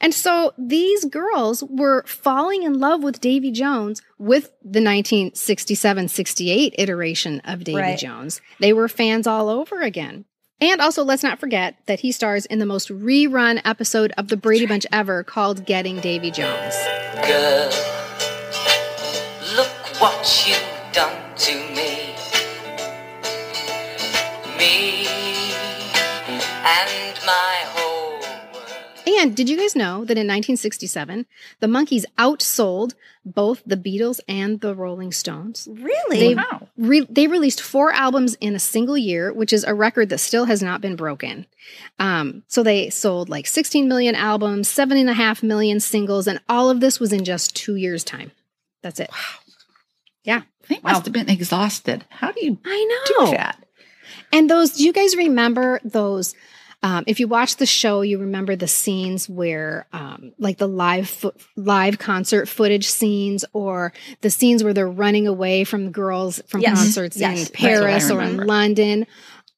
And so these girls were falling in love with Davy Jones with the 1967 68 iteration of Davy Right. Jones. They were fans all over again. And also, let's not forget that he stars in the most rerun episode of the Brady Bunch ever called Getting Davy Jones. Girl, look what you've done to me. Me And did you guys know that in 1967, the Monkees outsold both the Beatles and the Rolling Stones? Really? They, Wow. re- they released four albums in a single year, which is a record that still has not been broken. Um, so they sold like 16 million albums, seven and a half million singles, and all of this was in just two years' time. That's it. Wow. Yeah. They must have been exhausted. How do you I know. do know. that? And those, do you guys remember those? Um, if you watch the show, you remember the scenes where, um, like the live fo- live concert footage scenes, or the scenes where they're running away from girls from Yes. concerts Yes. in Paris or in. London.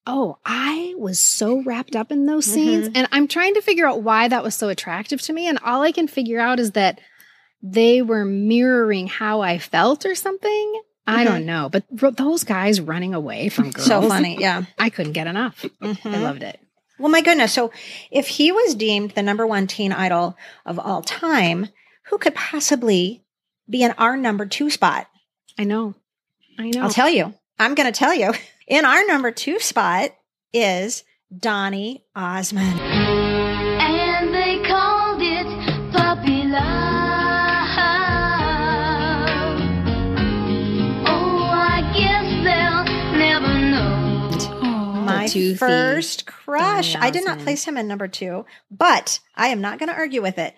Oh, I was so wrapped up in those scenes, Mm-hmm. and I'm trying to figure out why that was so attractive to me. And all I can figure out is that they were mirroring how I felt or something. I don't know, but those guys running away from girls, Mm-hmm. So funny. Yeah. I couldn't get enough. I Mhm. loved it. Well, my goodness. So if he was deemed the number one teen idol of all time, who could possibly be in our number two spot? I know. I know. I'll tell you. I'm going to tell you. [LAUGHS] In our number two spot is Donny Osmond. Toothy first crush. Donny I did not place him in number two, but I am not going to argue with it.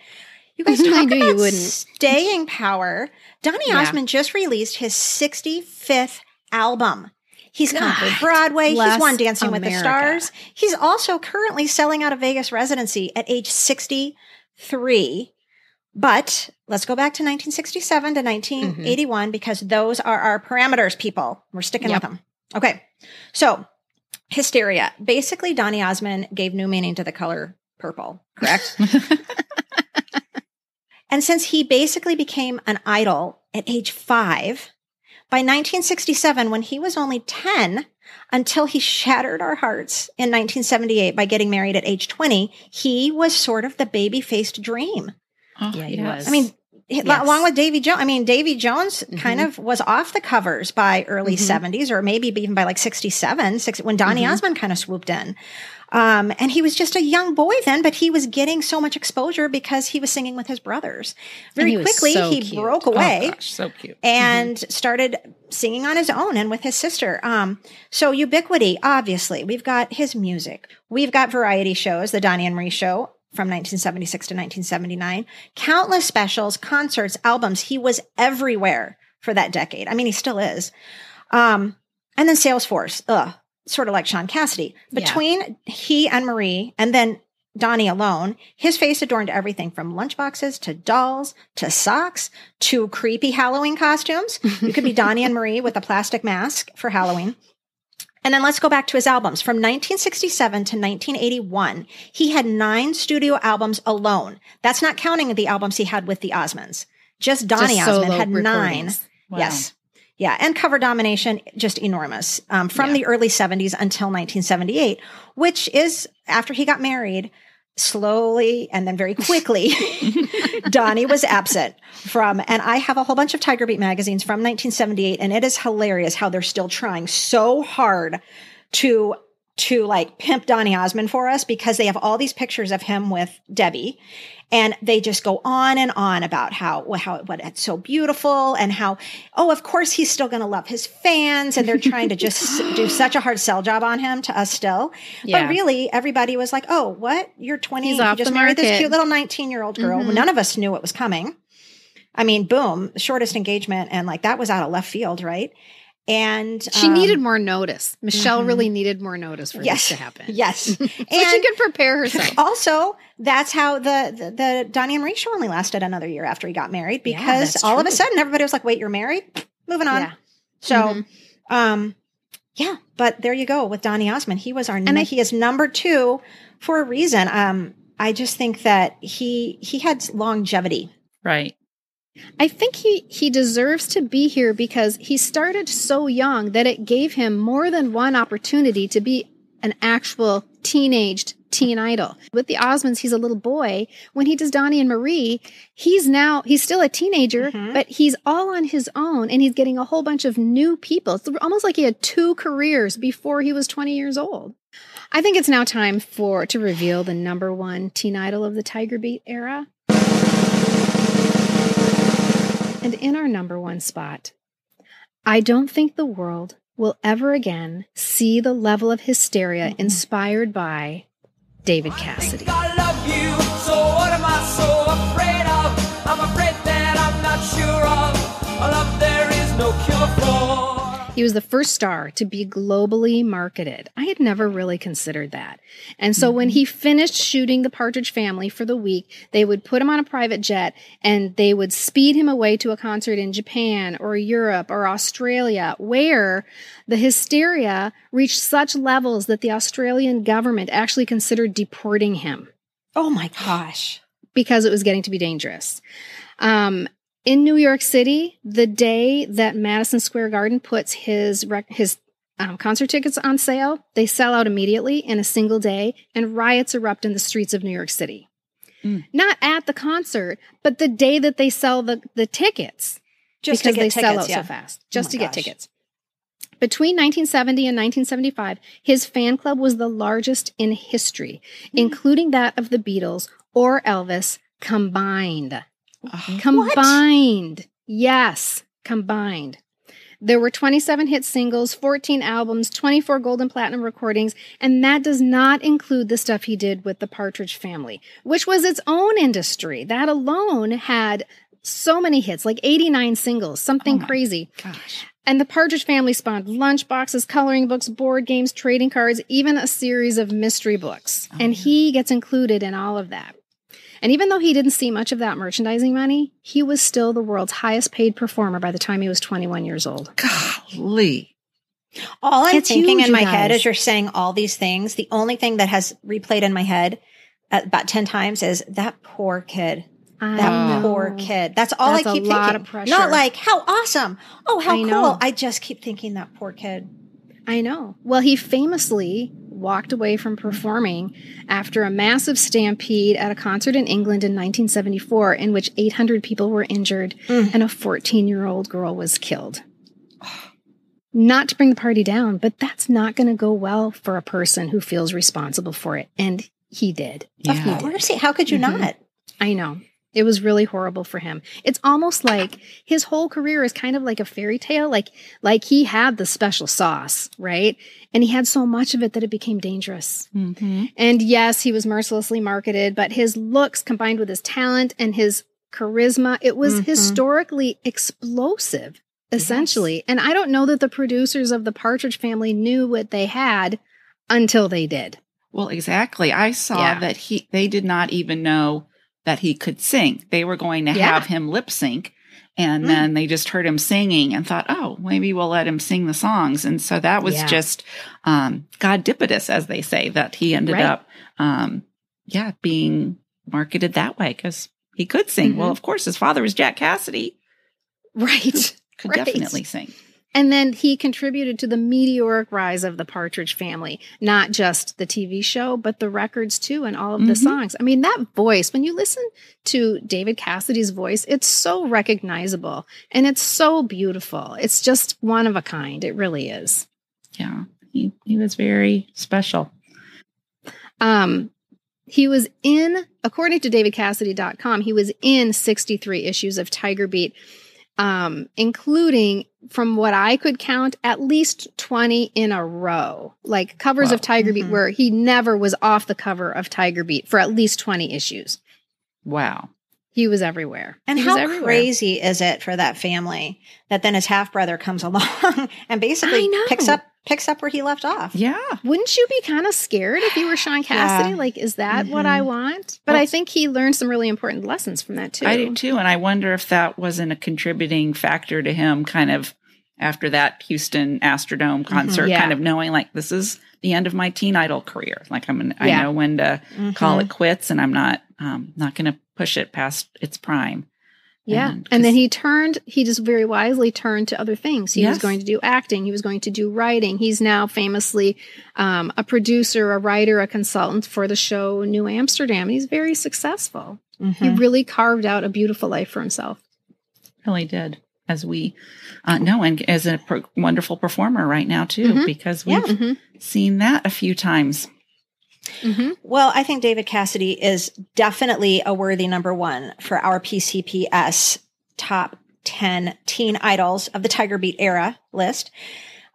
You guys [LAUGHS] I talk knew you about wouldn't. staying power. Donny Yeah. Osmond just released his 65th album. He's conquered God Broadway. He's won Dancing with the Stars. He's also currently selling out a Vegas residency at age 63. But let's go back to 1967 to 1981 mm-hmm. because those are our parameters, people. We're sticking Yep. with them. Okay. So, hysteria. Basically, Donny Osmond gave new meaning to the color purple, correct? [LAUGHS] and since he basically became an idol at age five, by 1967, when he was only 10, until he shattered our hearts in 1978 by getting married at age 20, he was sort of the baby faced dream. Oh, Yeah, he yes. was. I mean, h- Yes. along with Davy Jones. I mean, Davy Jones kind Mhm. of was off the covers by early Mhm. 70s or maybe even by like 67, six, when Donny Mhm. Osmond kind of swooped in. Um, and he was just a young boy then, but he was getting so much exposure because he was singing with his brothers. Very he quickly, so he cute. broke Oh, away gosh, so cute. and started singing on his own and with his sister. Um, so ubiquity, obviously, we've got his music. We've got variety shows, the Donny and Marie show from 1976 to 1979, countless specials, concerts, albums. He was everywhere for that decade. I mean, he still is. Um, and then Salesforce, ugh, sort of like Shaun Cassidy. Yeah. Between he and Marie, and then Donny alone, his face adorned everything from lunchboxes to dolls to socks to creepy Halloween costumes. You could be [LAUGHS] Donny and Marie with a plastic mask for Halloween. And then let's go back to his albums. From 1967 to 1981, he had nine studio albums alone. That's not counting the albums he had with the Osmonds. Just Donny Just Osmond had nine. Wow. Yes. Yeah. And cover domination, just enormous um, from Yeah. the early 70s until 1978, which is after he got married. Slowly and then very quickly, [LAUGHS] Donny was absent from, and I have a whole bunch of Tiger Beat magazines from 1978, and it is hilarious how they're still trying so hard to to like pimp Donny Osmond for us because they have all these pictures of him with Debbie and they just go on and on about how how what it's so beautiful and how oh of course he's still going to love his fans and they're trying to just do such a hard sell job on him to us still Yeah. but really everybody was like oh what you're 20 He's you just married this market. cute little 19 year old girl Mhm. none of us knew it was coming I mean boom shortest engagement and like that was out of left field right and She um, needed more notice. Michelle mhm. really needed more notice for Yes. this to happen. [LAUGHS] yes [LAUGHS] so she could prepare herself. [LAUGHS] also, that's how the, the the Donny and Marie show only lasted another year after he got married because that's all of a sudden everybody was like, "Wait, you're married? Moving on." Yeah. So, Mhm. um, yeah, but there you go with Donny Osmond. He was our And I- he is number two for a reason. Um, I just think that he he had longevity. Right. I think he he deserves to be here because he started so young that it gave him more than one opportunity to be an actual teenaged teen idol. With the Osmonds, he's a little boy. When he does Donny and Marie, he's now he's still a teenager, Mhm. but he's all on his own and he's getting a whole bunch of new people. It's almost like he had two careers before he was 20 years old. I think it's now time for to reveal the number one teen idol of the Tiger Beat era. And in our number one spot, I don't think the world will ever again see the level of hysteria inspired by David Cassidy. I He was the first star to be globally marketed. I had never really considered that. And so when he finished shooting The Partridge Family for the week, they would put him on a private jet and they would speed him away to a concert in Japan or Europe or Australia, where the hysteria reached such levels that the Australian government actually considered deporting him Oh my gosh! because it was getting to be dangerous. Um, in New York City, the day that Madison Square Garden puts his rec- his um, concert tickets on sale, they sell out immediately in a single day, and riots erupt in the streets of New York City. Mm. Not at the concert, but the day that they sell the, the tickets Just because to get they tickets, sell out yeah. so fast, just my to get tickets. Between 1970 and 1975, his fan club was the largest in history, Hmm. including that of the Beatles or Elvis combined. Oh, Combined. Yes, combined. There were 27 hit singles, 14 albums, 24 gold and platinum recordings, and that does not include the stuff he did with the Partridge Family, which was its own industry. That alone had so many hits, like 89 singles, something crazy. Gosh. And the Partridge Family spawned lunchboxes, coloring books, board games, trading cards, even a series of mystery books. and he gets included in all of that. And even though he didn't see much of that merchandising money, he was still the world's highest paid performer by the time he was 21 years old. Golly. All I'm It's thinking huge, in my you head as you're saying all these things, the only thing that has replayed in my head uh, about 10 times is that poor kid. I That know. poor kid. That's all That's I a keep lot thinking. of pressure. Not like, how awesome. Oh, how I cool. know. I just keep thinking that poor kid. I know. Well, he famously walked away from performing after a massive stampede at a concert in England in 1974, in which 800 people were injured and a 14 year old girl was killed. Not to bring the party down, but that's not going to go well for a person who feels responsible for it. And he did. Of course. How could you Mhm. not? I know. It was really horrible for him. It's almost like his whole career is kind of like a fairy tale. Like, like he had the special sauce, right? And he had so much of it that it became dangerous. Mm-hmm. And yes, he was mercilessly marketed, but his looks combined with his talent and his charisma, it was Mhm. historically explosive, essentially. And I don't know that the producers of the Partridge family knew what they had until they did. Well, exactly. I saw Yeah. that he they did not even know that he could sing. They were going to Yeah. have him lip sync and Mm. then they just heard him singing and thought, "Oh, maybe we'll let him sing the songs." And so that was Yeah. just um godipitous as they say that he ended Right. up um yeah, being marketed that way cuz he could sing. Mhm. Well, of course, his father was Jack Cassidy. Right. Could [LAUGHS] Right. definitely sing. And then he contributed to the meteoric rise of the Partridge family, not just the TV show, but the records too, and all of the Mhm. songs. I mean, that voice, when you listen to David Cassidy's voice, it's so recognizable and it's so beautiful. It's just one of a kind. It really is. Yeah. He he was very special. Um, he was in, according to DavidCassidy.com, he was in 63 issues of Tiger Beat, um, including, from what I could count, at least 20 in a row, like covers Wow. of Tiger Beat, Mhm. where he never was off the cover of Tiger Beat for at least 20 issues. Wow. He was everywhere. And He was how everywhere. crazy is it for that family that then his half brother comes along [LAUGHS] and basically picks up picks up where he left off? Yeah. Wouldn't you be kind of scared if you were Shaun Cassidy? Yeah. Like, is that what I want? But Well- I think he learned some really important lessons from that too. I do too. And I wonder if that wasn't a contributing factor to him kind of after that Houston Astrodome concert, Mm-hmm. Yeah. kind of knowing like this is the end of my teen idol career. Like I'm, I Yeah. know when to call Mhm. it quits and I'm not, um, not going to push it past its prime. Yeah. And And, then he turned, he just very wisely turned to other things. He was going to do acting. He was going to do writing. He's now famously um, a producer, a writer, a consultant for the show New Amsterdam. He's very successful. He Mhm. really carved out a beautiful life for himself. Really did. As we uh, know, and as a per- wonderful performer right now too, Mhm. because we've Mhm. seen that a few times. Mm-hmm. Well, I think David Cassidy is definitely a worthy number one for our PCPS top 10 teen idols of the Tiger Beat era list.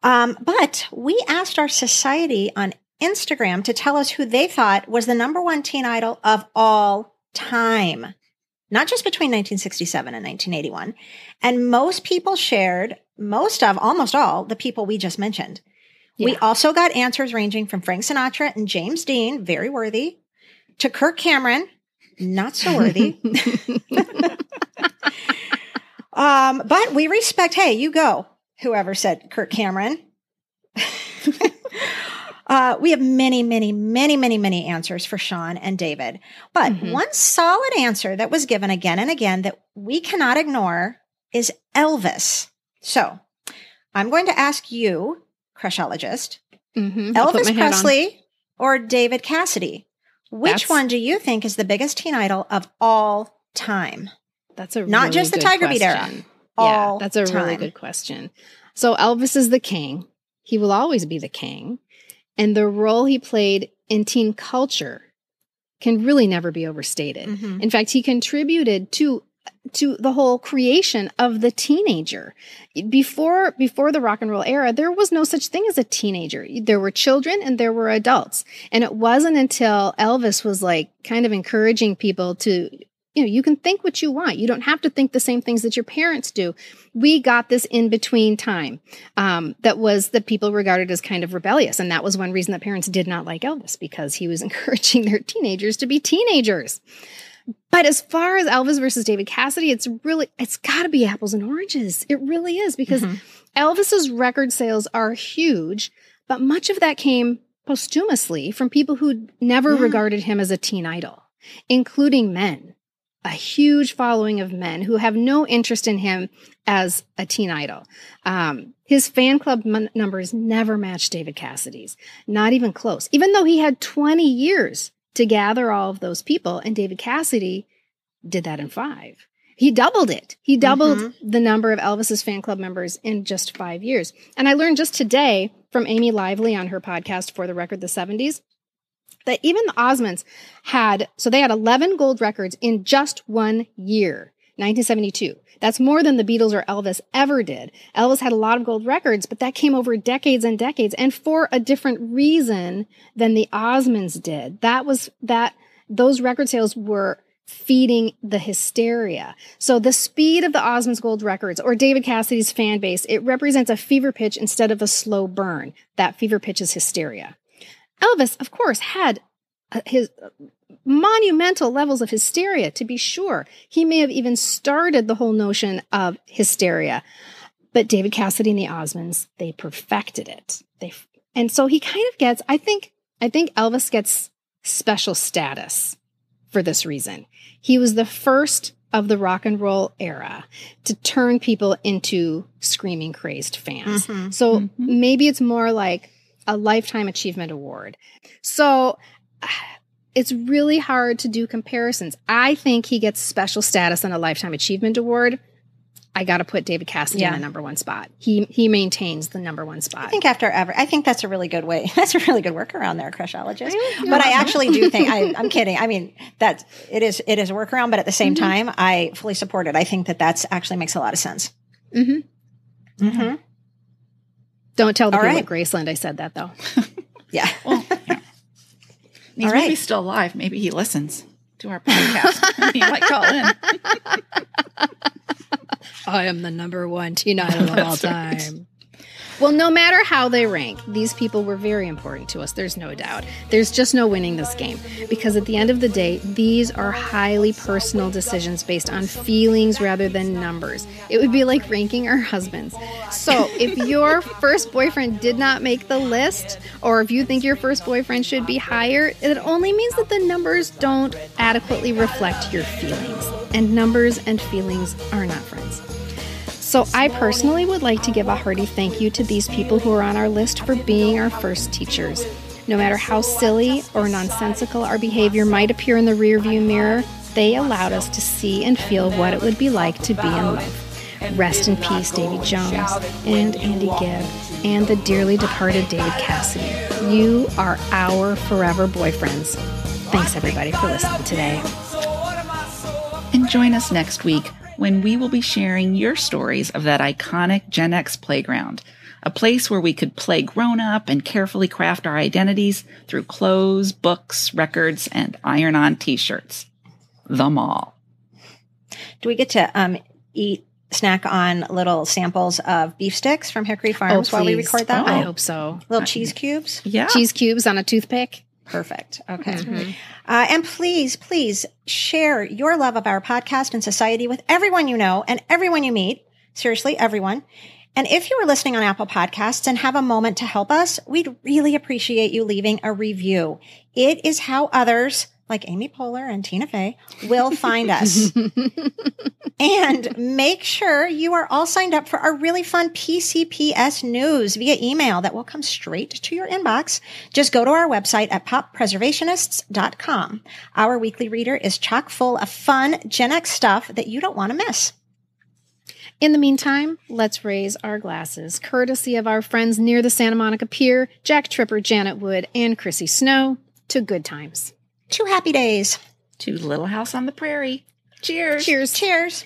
Um, but we asked our society on Instagram to tell us who they thought was the number one teen idol of all time, not just between 1967 and 1981. And most people shared, most of, almost all, the people we just mentioned. We also got answers ranging from Frank Sinatra and James Dean, very worthy, to Kirk Cameron, not so worthy. [LAUGHS] um, but we respect, hey, you go, whoever said Kirk Cameron. [LAUGHS] uh, we have many, many, many, many, many answers for Shaun and David. But Mhm. one solid answer that was given again and again that we cannot ignore is Elvis. So I'm going to ask you, crushologist, Mm-hmm. Elvis my hat on. Presley or David Cassidy? Which That's- one do you think is the biggest teen idol of all time? That's a Not really just the Tiger Beat era. question. Yeah, that's a really good question. So Elvis is the king. He will always be the king. And the role he played in teen culture can really never be overstated. Mhm. In fact, he contributed to to the whole creation of the teenager. Before before the rock and roll era, there was no such thing as a teenager. There were children and there were adults. And it wasn't until Elvis was like kind of encouraging people to you know, you can think what you want. You don't have to think the same things that your parents do. We got this in between time um, that was that people regarded as kind of rebellious, and that was one reason that parents did not like Elvis because he was [LAUGHS] encouraging their teenagers to be teenagers. But as far as Elvis versus David Cassidy, it's really it's got to be apples and oranges. It really is because Elvis's record sales are huge, but much of that came posthumously from people who never regarded him as a teen idol, including men. A huge following of men who have no interest in him as a teen idol. Um, his fan club mon- numbers never matched David Cassidy's, not even close, even though he had 20 years to gather all of those people, and David Cassidy did that in five. He doubled it. He mm-hmm. doubled the number of Elvis's fan club members in just five years. And I learned just today from Amy Lively on her podcast for the record the 70s that even the Osmonds had, so they had 11 gold records in just one year, 1972. That's more than the Beatles or Elvis ever did. Elvis had a lot of gold records, but that came over decades and decades and for a different reason than the Osmonds did. That was that those record sales were feeding the hysteria. So the speed of the Osmonds gold records or David Cassidy's fan base, it represents a fever pitch instead of a slow burn. That fever pitch is hysteria. Elvis, of course, had uh, his monumental levels of hysteria, to be sure. He may have even started the whole notion of hysteria. But David Cassidy and the Osmonds, they perfected it. They and so he kind of gets, I think, I think Elvis gets special status for this reason. He was the first of the rock and roll era to turn people into screaming crazed fans. Mhm. So maybe it's more like a lifetime achievement award. So it's really hard to do comparisons. I think he gets special status on a lifetime achievement award. I got to put David Cassidy in the number one spot. He he maintains the number one spot. I think after ever, I think that's a really good way. [LAUGHS] That's a really good workaround there, crushologist. But I actually do think I, I'm [LAUGHS] kidding. I mean, that it is it is a workaround, but at the same Mhm. time, I fully support it. I think that that's actually makes a lot of sense. Mm-hmm. Mm-hmm. Don't tell the All people right. at Graceland I said that though. [LAUGHS] Yeah. He's All maybe right. still alive. Maybe he listens to our podcast. [LAUGHS] he might call in. [LAUGHS] I am the number one teen idol of [LAUGHS] all time. Well, no matter how they rank, these people were very important to us. There's no doubt. There's just no winning this game because at the end of the day, these are highly personal decisions based on feelings rather than numbers. It would be like ranking our husbands. So, [LAUGHS] if your first boyfriend did not make the list, or if you think your first boyfriend should be higher, it only means that the numbers don't adequately reflect your feelings. And numbers and feelings are not friends. So, I personally would like to give a hearty thank you to these people who are on our list for being our first teachers. No matter how silly or nonsensical our behavior might appear in the rearview mirror, they allowed us to see and feel what it would be like to be in love. Rest in peace, Davy Jones and Andy Gibb, and the dearly departed David Cassidy. You are our forever boyfriends. Thanks, everybody, for listening today. And join us next week when we will be sharing your stories of that iconic Gen X playground, a place where we could play grown up and carefully craft our identities through clothes, books, records, and iron on t shirts. The mall. Do we get to um, eat snack on little samples of beef sticks from Hickory Farms while we record that? I hope so. Little cheese cubes. Yeah. Cheese cubes on a toothpick. Perfect. Okay. Uh, and please, please share your love of our podcast and society with everyone you know and everyone you meet. Seriously, everyone. And if you are listening on Apple Podcasts and have a moment to help us, we'd really appreciate you leaving a review. It is how others, like Amy Poehler and Tina Fey, will find us. [LAUGHS] and make sure you are all signed up for our really fun PCPS news via email that will come straight to your inbox. Just go to our website at poppreservationists.com. Our weekly reader is chock full of fun Gen X stuff that you don't want to miss. In the meantime, let's raise our glasses, courtesy of our friends near the Santa Monica Pier, Jack Tripper, Janet Wood, and Chrissy Snow, to good times. Two happy days. To Little House on the Prairie. Cheers. Cheers. Cheers.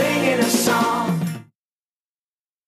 Singing a song.